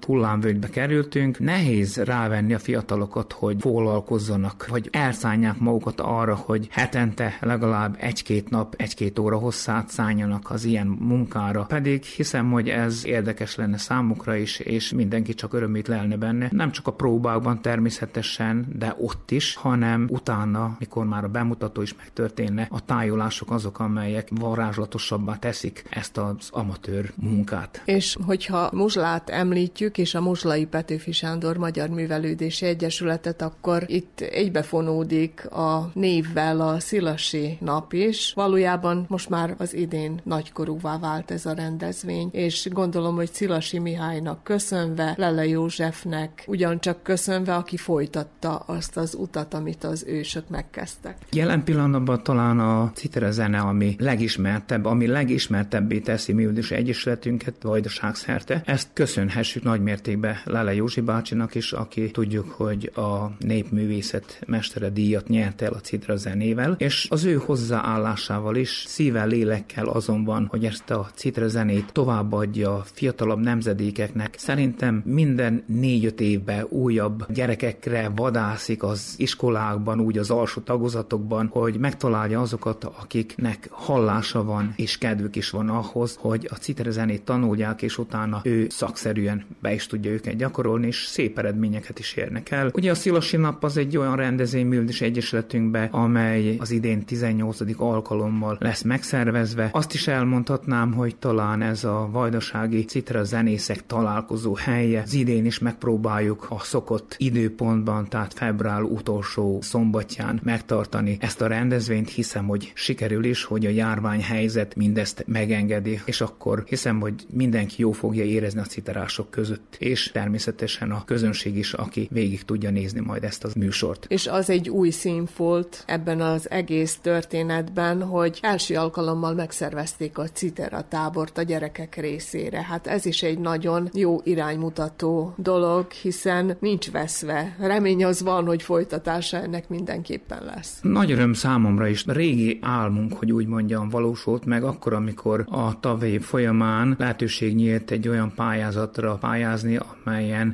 Speaker 4: hullámvölgybe kerültünk, nehéz rávenni a fiatalokat, hogy foglalkozzanak, vagy elszállják magukat arra, hogy hetente legalább egy-két nap, egy-két óra hosszát szálljanak az ilyen munkára. Pedig hiszem, hogy ez érdekes lenne számukra is, és mindenki csak örömét lelne benne. Nem csak a próbákban természetesen, de ott is, hanem utána, mikor már a bemutató is megtörténne, a tájolások azok, amelyek varázslatosabbá teszik ezt az amatőr munkát.
Speaker 1: És hogyha Muzslát említjük, és a Muzslai Petőfi Sándor Magyar Művelődési Egyesületet, akkor itt egybefonódik a névvel a Szilasi nap is. Valójában most már az idén nagykorúvá vált ez a rendezvény, és gondolom, hogy Szilasi Mihálynak köszönve, Lele Józsefnek ugyancsak köszönve, aki folytatta azt az utat, amit az ősök megkezdtek.
Speaker 4: Jelen pillanatban talán a citera zene, ami legismertebb, ami legismertebbé teszi mi egyesületünket vajdaság szerte. Ezt köszönhessük nagymértékben Lele Józsi bácsinak is, aki tudjuk, hogy a népművészet mestere díjat nyert el a citra zenével, és az ő hozzáállásával is szívvel, lélekkel azon van, hogy ezt a citra zenét továbbadja fiatalabb nemzedékeknek. Szerintem minden négy-öt évben újabb gyerekekre vadászik az iskolákban, úgy az alsó tagozatokban, hogy megtalálja azokat, akiknek hallása van, és kedvük is van ahhoz, hogy a citra zenét tanulják, és utána ő szakszerűen be is tudja őket gyakorolni, és szép eredményeket is érnek el. Ugye a Szilasi nap az egy olyan rendezvény Műldis Egyesületünkbe, amely az idén 18. alkalommal lesz megszervezve. Azt is elmondhatnám, hogy talán ez a vajdasági citra zenészek találkozó helye. Az idén is megpróbáljuk a szokott időpontban, tehát február utolsó szombatján megtartani ezt a rendezvényt. Hiszem, hogy sikerül is, hogy a járványhelyzet mindezt megengedi, és akkor hiszem, hogy mindenki jó fogja érezni a citarások között, és természetesen a közönség is, aki végig tudja nézni majd ezt a műsort.
Speaker 1: És az egy új színfolt ebben az egész történetben, hogy első alkalommal megszervezték a Citera tábort a gyerekek részére. Hát ez is egy nagyon jó iránymutató dolog, hiszen nincs veszve. Remény az van, hogy folytatása ennek mindenképpen lesz.
Speaker 4: Nagy öröm számomra is. Régi álmunk, hogy úgy mondjam, valósult meg akkor, amikor a tavév folyamán lehetőség nyílt egy olyan pályázatra pályázni,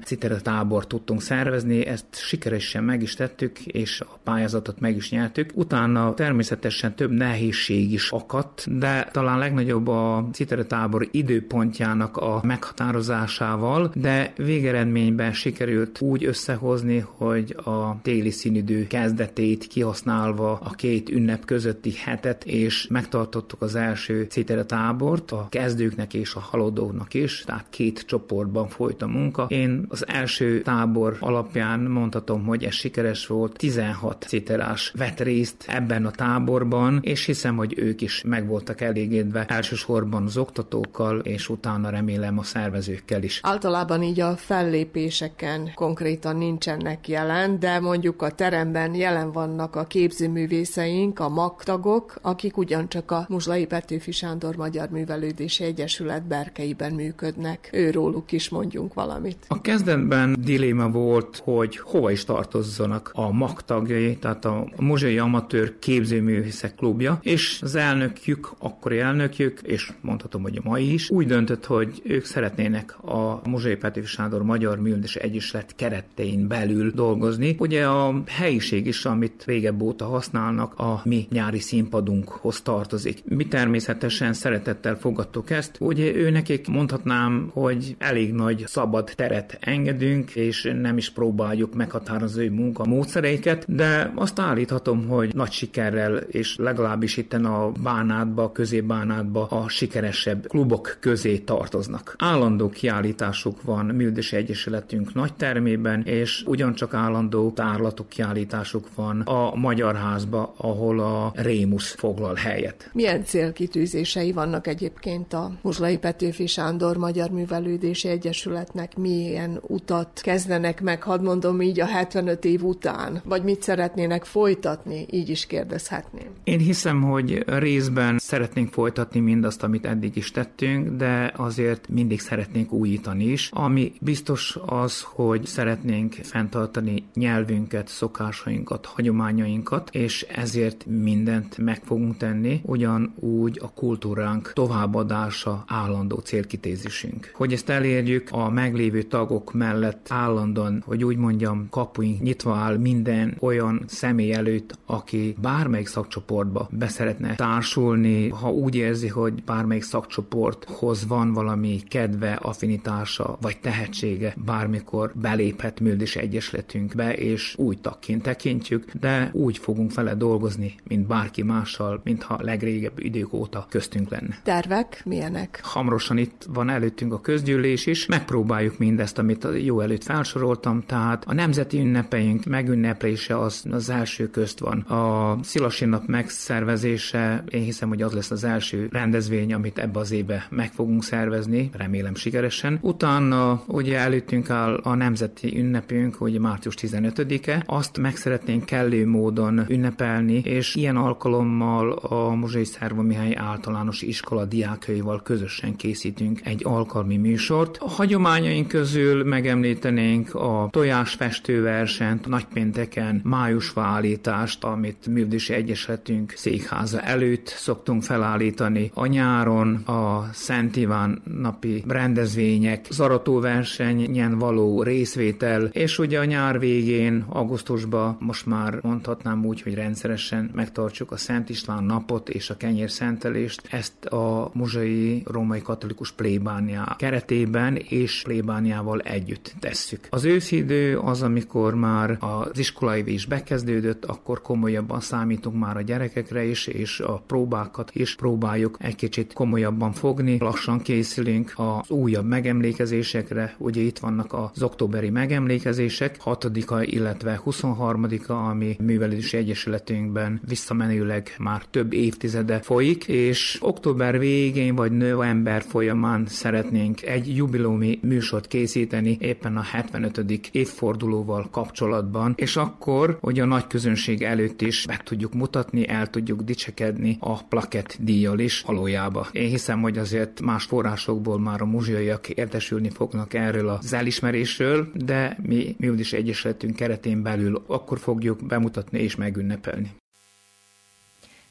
Speaker 4: Citera tábor tudtunk szervezni. Ezt sikeresen meg is tettük, és a pályázatot meg is nyertük. Utána természetesen több nehézség is akadt, de talán legnagyobb a tábor időpontjának a meghatározásával, de végeredményben sikerült úgy összehozni, hogy a téli színidő kezdetét kihasználva a két ünnep közötti hetet, és megtartottuk az első tábort a kezdőknek és a haladóknak is, tehát két csoportban folyt a munka. Én az első tábor alapján mondhatom, hogy ez sikeres volt, 16 citerás vett részt ebben a táborban, és hiszem, hogy ők is meg voltak elégedve elsősorban az oktatókkal, és utána remélem a szervezőkkel is.
Speaker 1: Általában így a fellépéseken konkrétan nincsenek jelen, de mondjuk a teremben jelen vannak a képzőművészeink, a magtagok, akik ugyancsak a Muzslai Petőfi Sándor Magyar Művelődési Egyesület berkeiben működnek. Őróluk is mondjunk valamit.
Speaker 4: A kezdetben diléma volt, hogy hova is tartozzanak a magtagjai, tehát a Muzsai Amatőr Képzőművészek Klubja, és az elnökjük, akkori elnökjük, és mondhatom, hogy a mai is, úgy döntött, hogy ők szeretnének a Muzsai Petőfi Sándor Magyar Művelődési Egyesület keretein belül dolgozni. Ugye a helyiség is, amit régebb óta használnak, a mi nyári színpadunkhoz tartozik. Mi természetesen szeretettel fogadtuk ezt. Ugye ő nekik mondhatnám, hogy elég nagy szabad teret engedünk, és nem is próbáljuk meghatározni munka módszereiket, de azt állíthatom, hogy nagy sikerrel, és legalábbis itten a bánátba, középbánátba a sikeresebb klubok közé tartoznak. Állandó kiállításuk van Műldösi Egyesületünk nagy termében, és ugyancsak állandó tárlatok kiállításuk van a Magyar Házba, ahol a Rémus foglal helyet.
Speaker 1: Milyen célkitűzései vannak egyébként a Muzslai Petőfi Sándor Magyar Művelődési Egyesületnek? Milyen utat kezdenek meg, hadd mondom így, a 75 év után? Vagy mit szeretnének folytatni? Így is kérdezhetném.
Speaker 4: Én hiszem, hogy részben szeretnénk folytatni mindazt, amit eddig is tettünk, de azért mindig szeretnénk újítani is. Ami biztos az, hogy szeretnénk fenntartani nyelvünket, szokásainkat, hagyományainkat, és ezért mindent meg fogunk tenni, ugyanúgy a kultúránk továbbadása állandó célkitézésünk. Hogy ezt elérjük, a meglévő tagok mellett állandóan, hogy úgy mondjam, kapuink nyitva áll minden olyan személy előtt, aki bármelyik szakcsoportba beszeretne társulni, ha úgy érzi, hogy bármelyik szakcsoporthoz van valami kedve, affinitása vagy tehetsége, bármikor beléphet Műldés Egyesületünkbe, és úgy tagként tekintjük, de úgy fogunk vele dolgozni, mint bárki mással, mintha legrégebb idők óta köztünk lenne.
Speaker 1: Tervek milyenek?
Speaker 4: Hamarosan itt van előttünk a közgyűlés is, megpróbáljuk mindezt, amit jó előtt felsoroltam, tehát a nemzeti ünnepeink megünneplése az, az első közt van. A Szilasi nap megszervezése, én hiszem, hogy az lesz az első rendezvény, amit ebbe az évbe meg fogunk szervezni, remélem sikeresen. Utána ugye előttünk áll a nemzeti ünnepünk, ugye március 15-e, azt meg szeretnénk kellő módon ünnepelni, és ilyen alkalommal a Muzsai Szerva Mihály általános iskola diákjaival közösen készítünk egy alkalmi műsort. A hagyományaink közül megemlítenénk a tojásfestőversenyt, nagypénteken májusfa állítást, amit Művdési Egyesületünk székháza előtt szoktunk felállítani. A nyáron a Szent Iván napi rendezvények, zaratóversenyen való részvétel, és ugye a nyár végén, augusztusban most már mondhatnám úgy, hogy rendszeresen megtartjuk a Szent István napot és a kenyér szentelést. Ezt a muzsai római katolikus plébániá keretében és plébániával együtt tesszük. Az őszidő az, amikor már az iskolai is bekezdődött, akkor komolyabban számítunk már a gyerekekre is, és a próbákat is próbáljuk egy kicsit komolyabban fogni. Lassan készülünk az újabb megemlékezésekre, ugye itt vannak az októberi megemlékezések, 6-a, illetve 23-a, ami művelődési egyesületünkben visszamenőleg már több évtizede folyik, és október végén vagy november folyamán szeretnénk egy jubileumi műsort készíteni éppen a 75. évfordulóval kapcsolatban, és akkor, hogy a nagy közönség előtt is meg tudjuk mutatni, el tudjuk dicsekedni a plakett díjjal is valójába. Én hiszem, hogy azért más forrásokból már a muzsiaiak értesülni fognak erről az elismerésről, de mi Művdis Egyesületünk keretén belül akkor fogjuk bemutatni és megünnepelni.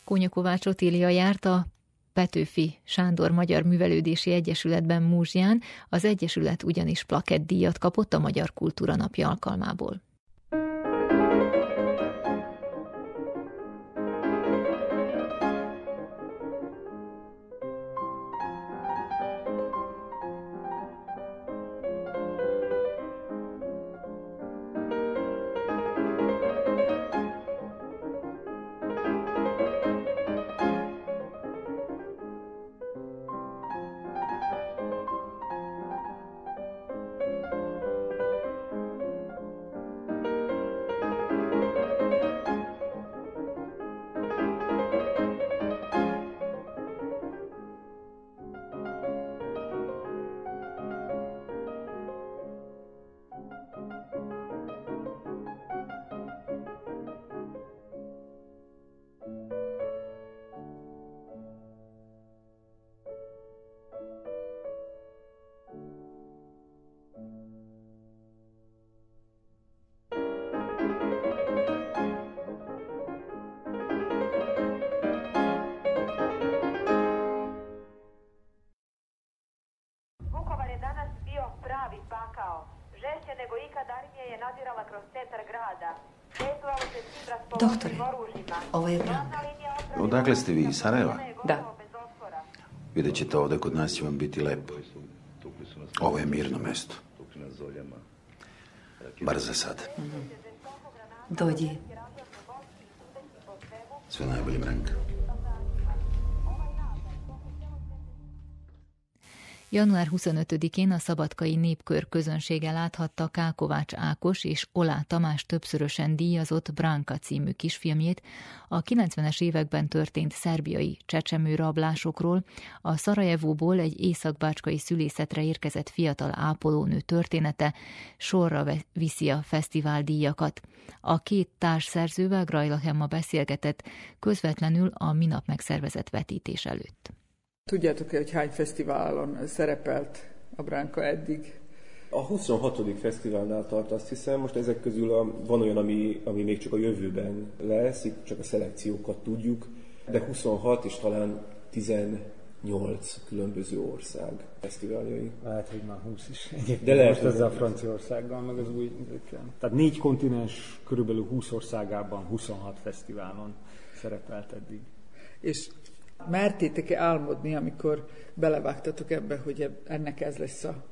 Speaker 2: Kónya Kovács Otília járt a Petőfi Sándor Magyar Művelődési Egyesületben Múzsján, az Egyesület ugyanis plakettdíjat kapott a Magyar Kultúra Napja alkalmából.
Speaker 5: Odakle ste vi, iz Sarajeva?
Speaker 6: Da.
Speaker 5: Vidjet ćete ovde kod nas će vam biti lepo. Ovo je mirno mesto. Barzasad.
Speaker 7: Dojdi.
Speaker 5: Sve najbolje, Branka.
Speaker 2: Január 25-én a Szabadkai Népkör közönsége láthatta Kákovács Ákos és Olá Tamás többszörösen díjazott Branka című kisfilmjét, a 90-es években történt szerbiai csecsemő rablásokról, a Szarajevóból egy északbácskai szülészetre érkezett fiatal ápolónő története sorra viszi a fesztivál díjakat. A két társszerzővel Grajlachemma beszélgetett közvetlenül a minap megszervezett vetítés előtt.
Speaker 8: Tudjátok-e, hogy hány fesztiválon szerepelt a Bránka eddig?
Speaker 9: A 26. fesztiválnál tart, azt hiszem. Most ezek közül a, van olyan, ami, ami még csak a jövőben lesz, itt csak a szelekciókat tudjuk, de 26 és talán 18 különböző ország fesztiváljai.
Speaker 10: Lehet, hogy már 20 is. Egyébként de lehet, most ezzel a Franciaországgal, meg az új Tehát négy kontinens, körülbelül 20 országában 26 fesztiválon szerepelt eddig.
Speaker 8: És mertétek-e álmodni, amikor belevágtatok ebbe, hogy ennek ez lesz a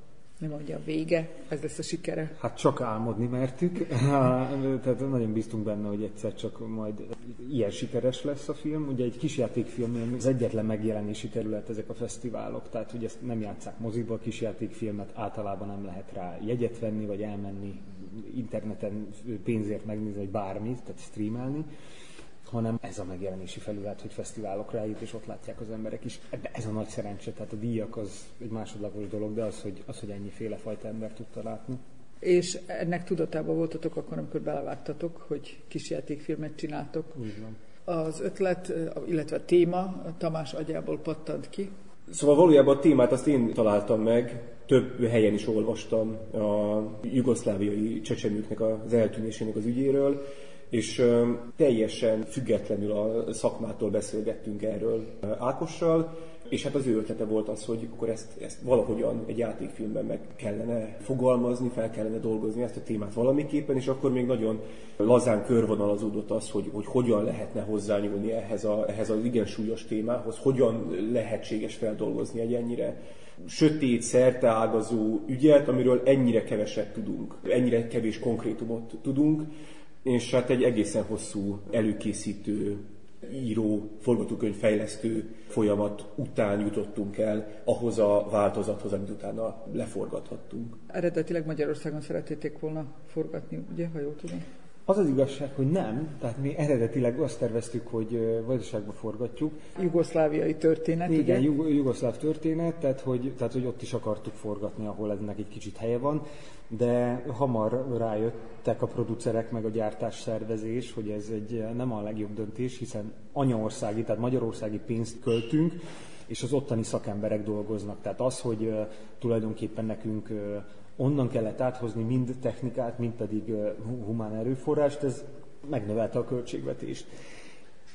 Speaker 8: mi mondja, a vége, ez lesz a sikere?
Speaker 10: Hát csak álmodni mertük, tehát nagyon bíztunk benne, hogy egyszer csak majd ilyen sikeres lesz a film. Ugye egy kisjátékfilm az egyetlen megjelenési terület ezek a fesztiválok, tehát ugye ezt nem játszák moziba, a kisjátékfilmet általában nem lehet rá jegyet venni, vagy elmenni interneten pénzért megnézni, vagy bármit, tehát streamelni hanem ez a megjelenési felület, hogy fesztiválokra eljut, és ott látják az emberek is. De ez a nagy szerencse, tehát a díjak az egy másodlagos dolog, de az, hogy, az, hogy ennyi fajta ember tudta látni.
Speaker 8: És ennek tudatában voltatok akkor, amikor belevágtatok, hogy kisjátékfilmet csináltok.
Speaker 10: Úgy van.
Speaker 8: Az ötlet, illetve a téma Tamás agyából pattant ki.
Speaker 9: Szóval valójában a témát azt én találtam meg, több helyen is olvastam a jugoszláviai csecsemőknek az eltűnésének az ügyéről, és teljesen függetlenül a szakmától beszélgettünk erről Ákossal, és hát az ő ötlete volt az, hogy akkor ezt, ezt valahogyan egy játékfilmben meg kellene fogalmazni, fel kellene dolgozni ezt a témát valamiképpen, és akkor még nagyon lazán körvonalazódott az, hogy, hogy hogyan lehetne hozzányúlni ehhez, a, ehhez az igen súlyos témához, hogyan lehetséges feldolgozni egy ennyire sötét, szerteágazó ügyet, amiről ennyire keveset tudunk, ennyire kevés konkrétumot tudunk, és hát egy egészen hosszú előkészítő, író, forgatókönyv fejlesztő folyamat után jutottunk el ahhoz a változathoz, amit utána leforgathattunk.
Speaker 8: Eredetileg Magyarországon szeretnétek volna forgatni, ugye, ha jól tudom?
Speaker 10: Az az igazság, hogy nem. Tehát mi eredetileg azt terveztük, hogy Vajdaságba forgatjuk.
Speaker 8: Jugoszláviai történet,
Speaker 10: Igen, ugye? Jug- jugoszláv történet, tehát hogy, tehát hogy ott is akartuk forgatni, ahol ennek egy kicsit helye van de hamar rájöttek a producerek meg a gyártás szervezés, hogy ez egy nem a legjobb döntés, hiszen anyaországi, tehát magyarországi pénzt költünk, és az ottani szakemberek dolgoznak. Tehát az, hogy tulajdonképpen nekünk onnan kellett áthozni mind technikát, mind pedig humán erőforrást, ez megnövelte a költségvetést.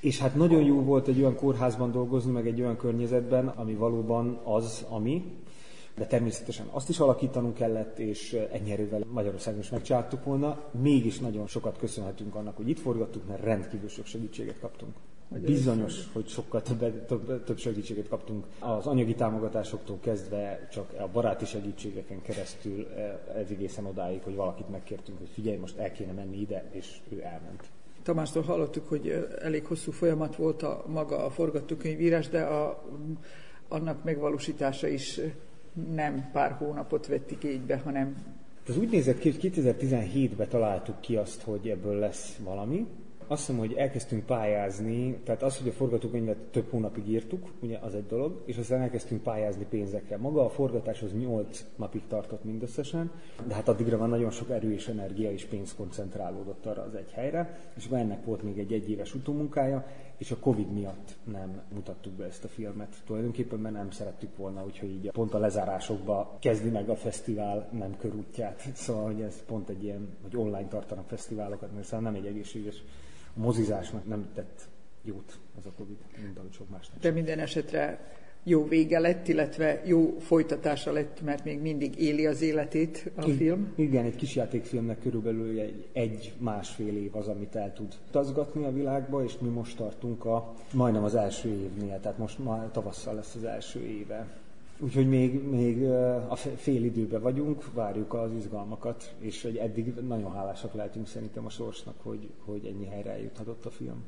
Speaker 10: És hát nagyon jó volt egy olyan kórházban dolgozni, meg egy olyan környezetben, ami valóban az, ami, de természetesen azt is alakítanunk kellett, és ennyi erővel Magyarországon is megcsináltuk volna. Mégis nagyon sokat köszönhetünk annak, hogy itt forgattuk, mert rendkívül sok segítséget kaptunk. Bizonyos, hogy sokkal több, több, több segítséget kaptunk az anyagi támogatásoktól kezdve, csak a baráti segítségeken keresztül ez egészen odáig, hogy valakit megkértünk, hogy figyelj, most el kéne menni ide, és ő elment.
Speaker 8: Tamástól hallottuk, hogy elég hosszú folyamat volt a maga a forgatókönyvírás, de a, annak megvalósítása is nem pár hónapot vettük így be, hanem...
Speaker 10: Ez úgy nézett ki, hogy 2017-ben találtuk ki azt, hogy ebből lesz valami, azt hiszem, hogy elkezdtünk pályázni, tehát az, hogy a forgatókönyvet több hónapig írtuk, ugye az egy dolog, és aztán elkezdtünk pályázni pénzekkel. Maga a forgatás az 8 napig tartott mindösszesen, de hát addigra már nagyon sok erő és energia és pénz koncentrálódott arra az egy helyre, és akkor ennek volt még egy egyéves utómunkája, és a Covid miatt nem mutattuk be ezt a filmet. Tulajdonképpen mert nem szerettük volna, hogyha így pont a lezárásokba kezdi meg a fesztivál nem körútját. Szóval, hogy ez pont egy ilyen, hogy online tartanak fesztiválokat, mert szóval nem egy egészséges mozizásnak nem tett jót az a Covid, mint ahogy sok másnak.
Speaker 8: De minden esetre jó vége lett, illetve jó folytatása lett, mert még mindig éli az életét a I- film.
Speaker 10: Igen, egy kis játékfilmnek körülbelül egy, egy másfél év az, amit el tud utazgatni a világba, és mi most tartunk a majdnem az első évnél, tehát most már tavasszal lesz az első éve Úgyhogy még, még a fél időben vagyunk, várjuk az izgalmakat, és hogy eddig nagyon hálásak lehetünk szerintem a sorsnak, hogy, hogy ennyi helyre eljuthatott a film.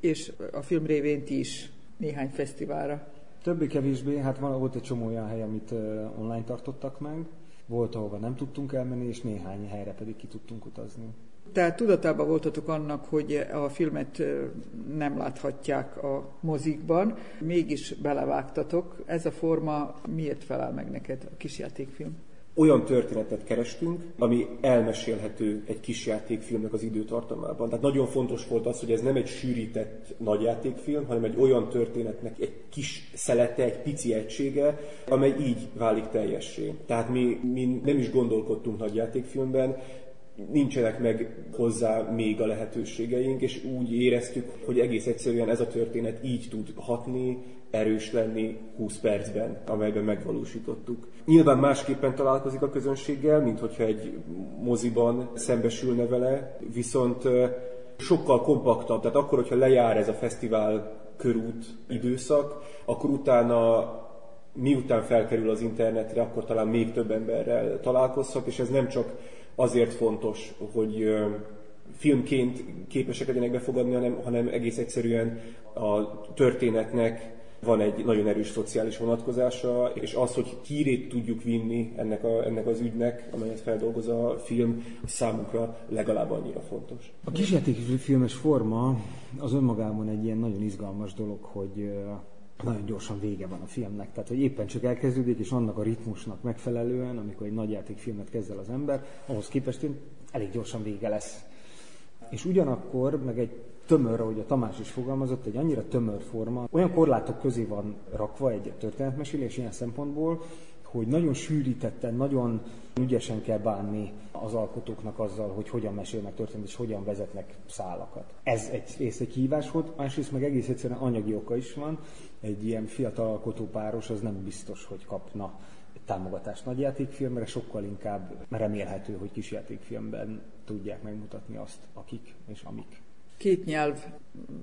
Speaker 8: És a film révén ti is néhány fesztiválra?
Speaker 10: Többé-kevésbé, hát volt egy csomó olyan hely, amit online tartottak meg, volt, ahova nem tudtunk elmenni, és néhány helyre pedig ki tudtunk utazni.
Speaker 8: Tehát tudatában voltatok annak, hogy a filmet nem láthatják a mozikban, mégis belevágtatok. Ez a forma miért felel meg neked a kisjátékfilm?
Speaker 9: olyan történetet kerestünk, ami elmesélhető egy kisjátékfilmnek az időtartamában. Tehát nagyon fontos volt az, hogy ez nem egy sűrített nagyjátékfilm, hanem egy olyan történetnek egy kis szelete, egy pici egysége, amely így válik teljessé. Tehát mi, mi nem is gondolkodtunk nagyjátékfilmben, nincsenek meg hozzá még a lehetőségeink, és úgy éreztük, hogy egész egyszerűen ez a történet így tud hatni, erős lenni 20 percben, amelyben megvalósítottuk. Nyilván másképpen találkozik a közönséggel, mint hogyha egy moziban szembesülne vele, viszont sokkal kompaktabb, tehát akkor, hogyha lejár ez a fesztivál körút időszak, akkor utána miután felkerül az internetre, akkor talán még több emberrel találkozhat, és ez nem csak azért fontos, hogy filmként képesek legyenek befogadni, hanem, hanem egész egyszerűen a történetnek van egy nagyon erős szociális vonatkozása, és az, hogy hírét tudjuk vinni ennek, a, ennek az ügynek, amelyet feldolgoz a film, számunkra legalább annyira fontos.
Speaker 10: A kisjátékfilmes forma az önmagában egy ilyen nagyon izgalmas dolog, hogy nagyon gyorsan vége van a filmnek. Tehát, hogy éppen csak elkezdődik, és annak a ritmusnak megfelelően, amikor egy nagyjátékfilmet kezd el az ember, ahhoz képest elég gyorsan vége lesz. És ugyanakkor, meg egy tömör, ahogy a Tamás is fogalmazott, egy annyira tömör forma, olyan korlátok közé van rakva egy történetmesélés ilyen szempontból, hogy nagyon sűrítetten, nagyon ügyesen kell bánni az alkotóknak azzal, hogy hogyan mesélnek történet, és hogyan vezetnek szálakat. Ez egy rész egy hívás volt, másrészt meg egész egyszerűen anyagi oka is van. Egy ilyen fiatal alkotópáros az nem biztos, hogy kapna támogatást nagyjátékfilmre, sokkal inkább remélhető, hogy kisjátékfilmben tudják megmutatni azt, akik és amik
Speaker 8: két nyelv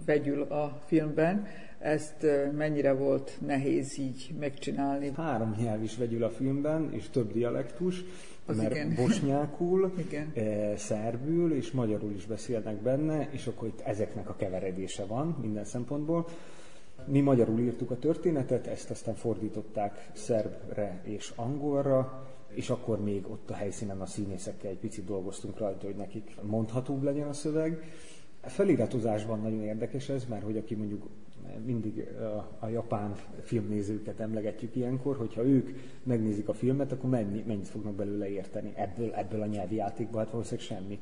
Speaker 8: vegyül a filmben, ezt mennyire volt nehéz így megcsinálni?
Speaker 10: Három nyelv is vegyül a filmben, és több dialektus, az mert igen. bosnyákul, igen. E, szerbül és magyarul is beszélnek benne, és akkor itt ezeknek a keveredése van minden szempontból. Mi magyarul írtuk a történetet, ezt aztán fordították szerbre és angolra, és akkor még ott a helyszínen a színészekkel egy picit dolgoztunk rajta, hogy nekik mondhatóbb legyen a szöveg. A feliratozásban nagyon érdekes ez, mert hogy aki mondjuk mindig a, a japán filmnézőket emlegetjük ilyenkor, hogyha ők megnézik a filmet, akkor mennyi, mennyit fognak belőle érteni ebből, ebből a nyelvi játékból, hát valószínűleg semmit.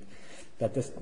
Speaker 10: Tehát ezt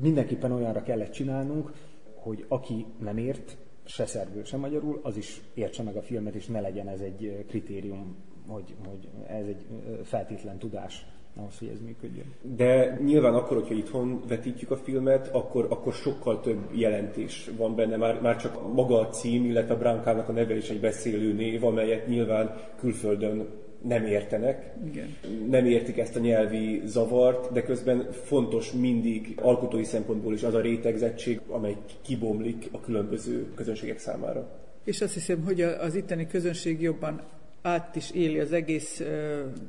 Speaker 10: mindenképpen olyanra kellett csinálnunk, hogy aki nem ért, se szerbül, se magyarul, az is értse meg a filmet, és ne legyen ez egy kritérium, hogy, hogy ez egy feltétlen tudás ahhoz, hogy ez működjön.
Speaker 9: De nyilván akkor, hogyha itthon vetítjük a filmet, akkor, akkor sokkal több jelentés van benne. Már, már csak maga a cím, illetve a Bránkának a neve is egy beszélő név, amelyet nyilván külföldön nem értenek,
Speaker 8: Igen.
Speaker 9: nem értik ezt a nyelvi zavart, de közben fontos mindig alkotói szempontból is az a rétegzettség, amely kibomlik a különböző közönségek számára.
Speaker 8: És azt hiszem, hogy az itteni közönség jobban át is éli az egész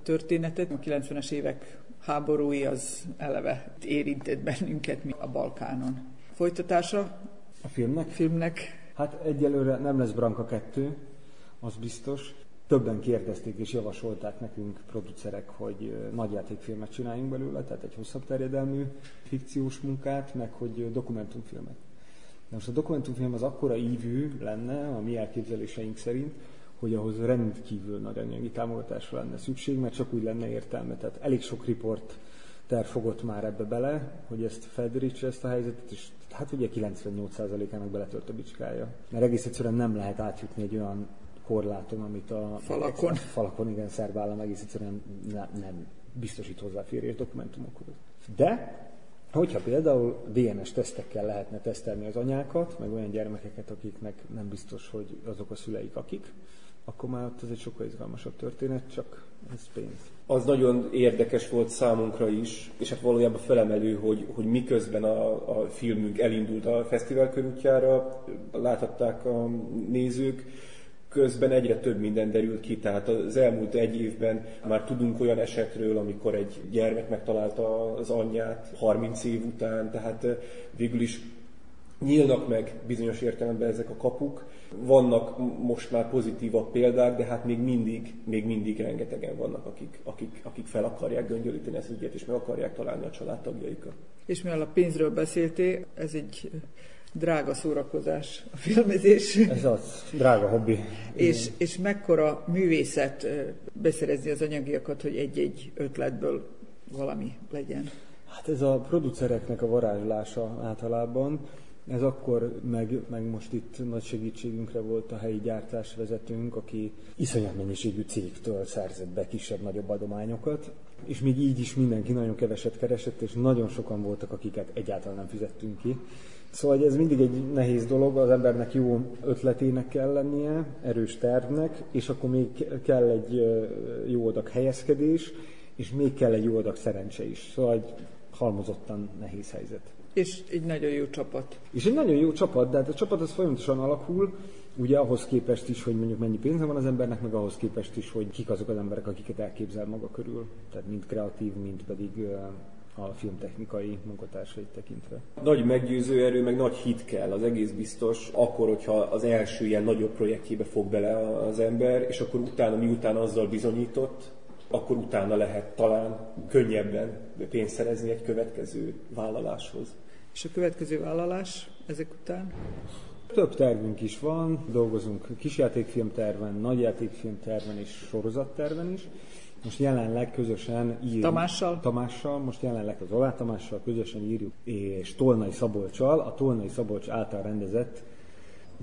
Speaker 8: történetet. A 90-es évek háborúi az eleve érintett bennünket mi a Balkánon. Folytatása
Speaker 10: a filmnek?
Speaker 8: filmnek?
Speaker 10: Hát egyelőre nem lesz Branka 2, az biztos. Többen kérdezték és javasolták nekünk producerek, hogy nagyjátékfilmet csináljunk belőle, tehát egy hosszabb terjedelmű fikciós munkát, meg hogy dokumentumfilmet. De most a dokumentumfilm az akkora ívű lenne a mi elképzeléseink szerint, hogy ahhoz rendkívül nagy anyagi támogatásra lenne szükség, mert csak úgy lenne értelme. Tehát elég sok riport terv fogott már ebbe bele, hogy ezt felderítse ezt a helyzetet, és hát ugye 98%-ának beletört a bicskája. Mert egész egyszerűen nem lehet átjutni egy olyan korláton, amit a
Speaker 8: falakon, a
Speaker 10: falakon igen, szervállam egész egyszerűen ne, nem biztosít hozzáférés dokumentumokhoz. De Hogyha például DNS tesztekkel lehetne tesztelni az anyákat, meg olyan gyermekeket, akiknek nem biztos, hogy azok a szüleik akik, akkor már ott egy sokkal izgalmasabb történet, csak ez pénz.
Speaker 9: Az nagyon érdekes volt számunkra is, és hát valójában felemelő, hogy, hogy miközben a, a filmünk elindult a fesztivál körútjára, láthatták a nézők, közben egyre több minden derült ki, tehát az elmúlt egy évben már tudunk olyan esetről, amikor egy gyermek megtalálta az anyját 30 év után, tehát végül is nyílnak meg bizonyos értelemben ezek a kapuk. Vannak most már pozitívabb példák, de hát még mindig, még mindig rengetegen vannak, akik, akik, akik fel akarják göngyölíteni ezt ügyet, és meg akarják találni a családtagjaikat.
Speaker 8: És mivel a pénzről beszéltél, ez egy drága szórakozás a filmezés.
Speaker 10: Ez az, drága hobbi.
Speaker 8: és, és mekkora művészet beszerezni az anyagiakat, hogy egy-egy ötletből valami legyen?
Speaker 10: Hát ez a producereknek a varázslása általában. Ez akkor, meg, meg most itt nagy segítségünkre volt a helyi gyártásvezetőnk, aki iszonyat mennyiségű cégtől szerzett be kisebb-nagyobb adományokat, és még így is mindenki nagyon keveset keresett, és nagyon sokan voltak, akiket egyáltalán nem fizettünk ki. Szóval ez mindig egy nehéz dolog, az embernek jó ötletének kell lennie, erős tervnek, és akkor még kell egy jó adag helyezkedés, és még kell egy jó adag szerencse is. Szóval egy halmozottan nehéz helyzet.
Speaker 8: És egy nagyon jó csapat.
Speaker 10: És egy nagyon jó csapat, de hát a csapat az folyamatosan alakul, ugye ahhoz képest is, hogy mondjuk mennyi pénze van az embernek, meg ahhoz képest is, hogy kik azok az emberek, akiket elképzel maga körül. Tehát mind kreatív, mind pedig a filmtechnikai munkatársait tekintve.
Speaker 9: Nagy meggyőző erő, meg nagy hit kell, az egész biztos, akkor, hogyha az első ilyen nagyobb projektjébe fog bele az ember, és akkor utána, miután azzal bizonyított, akkor utána lehet talán könnyebben pénzt szerezni egy következő vállaláshoz.
Speaker 8: És a következő vállalás ezek után?
Speaker 10: Több tervünk is van, dolgozunk kisjátékfilmterven, nagyjátékfilmterven és sorozatterven is. Most jelenleg közösen írjuk.
Speaker 8: Tamással?
Speaker 10: Tamással, most jelenleg az Olá Tamással közösen írjuk, és Tolnai Szabolcsal, a Tolnai Szabolcs által rendezett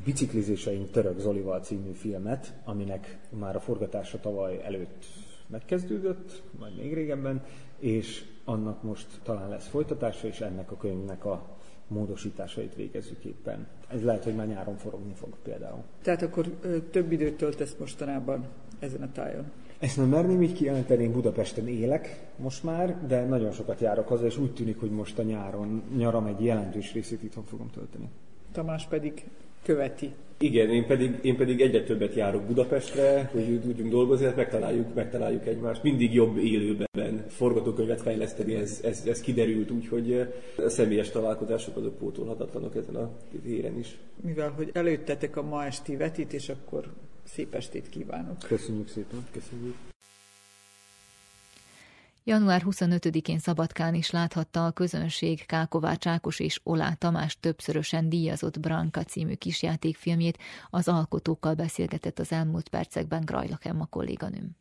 Speaker 10: Biciklizéseink Török Zolival című filmet, aminek már a forgatása tavaly előtt megkezdődött, vagy még régebben, és annak most talán lesz folytatása, és ennek a könyvnek a módosításait végezzük éppen. Ez lehet, hogy már nyáron forogni fog például.
Speaker 8: Tehát akkor ö, több időt töltesz mostanában ezen a tájon?
Speaker 10: Ezt nem merném így kijelenteni, én Budapesten élek most már, de nagyon sokat járok haza, és úgy tűnik, hogy most a nyáron nyaram egy jelentős részét itthon fogom tölteni.
Speaker 8: Tamás pedig követi.
Speaker 9: Igen, én pedig, én pedig egyre többet járok Budapestre, hogy tudjunk dolgozni, hát megtaláljuk, megtaláljuk egymást. Mindig jobb élőben forgatókönyvet fejleszteni, ez, ez, ez kiderült, úgyhogy a személyes találkozások azok pótolhatatlanok ezen a téren is.
Speaker 8: Mivel, hogy előttetek a ma esti vetítés, akkor szép estét kívánok.
Speaker 10: Köszönjük szépen.
Speaker 9: Köszönjük.
Speaker 2: Január 25-én Szabadkán is láthatta a közönség Kákovács Ákos és Olá Tamás többszörösen díjazott Branka című kisjátékfilmjét, az alkotókkal beszélgetett az elmúlt percekben Grajlak Emma kolléganőm.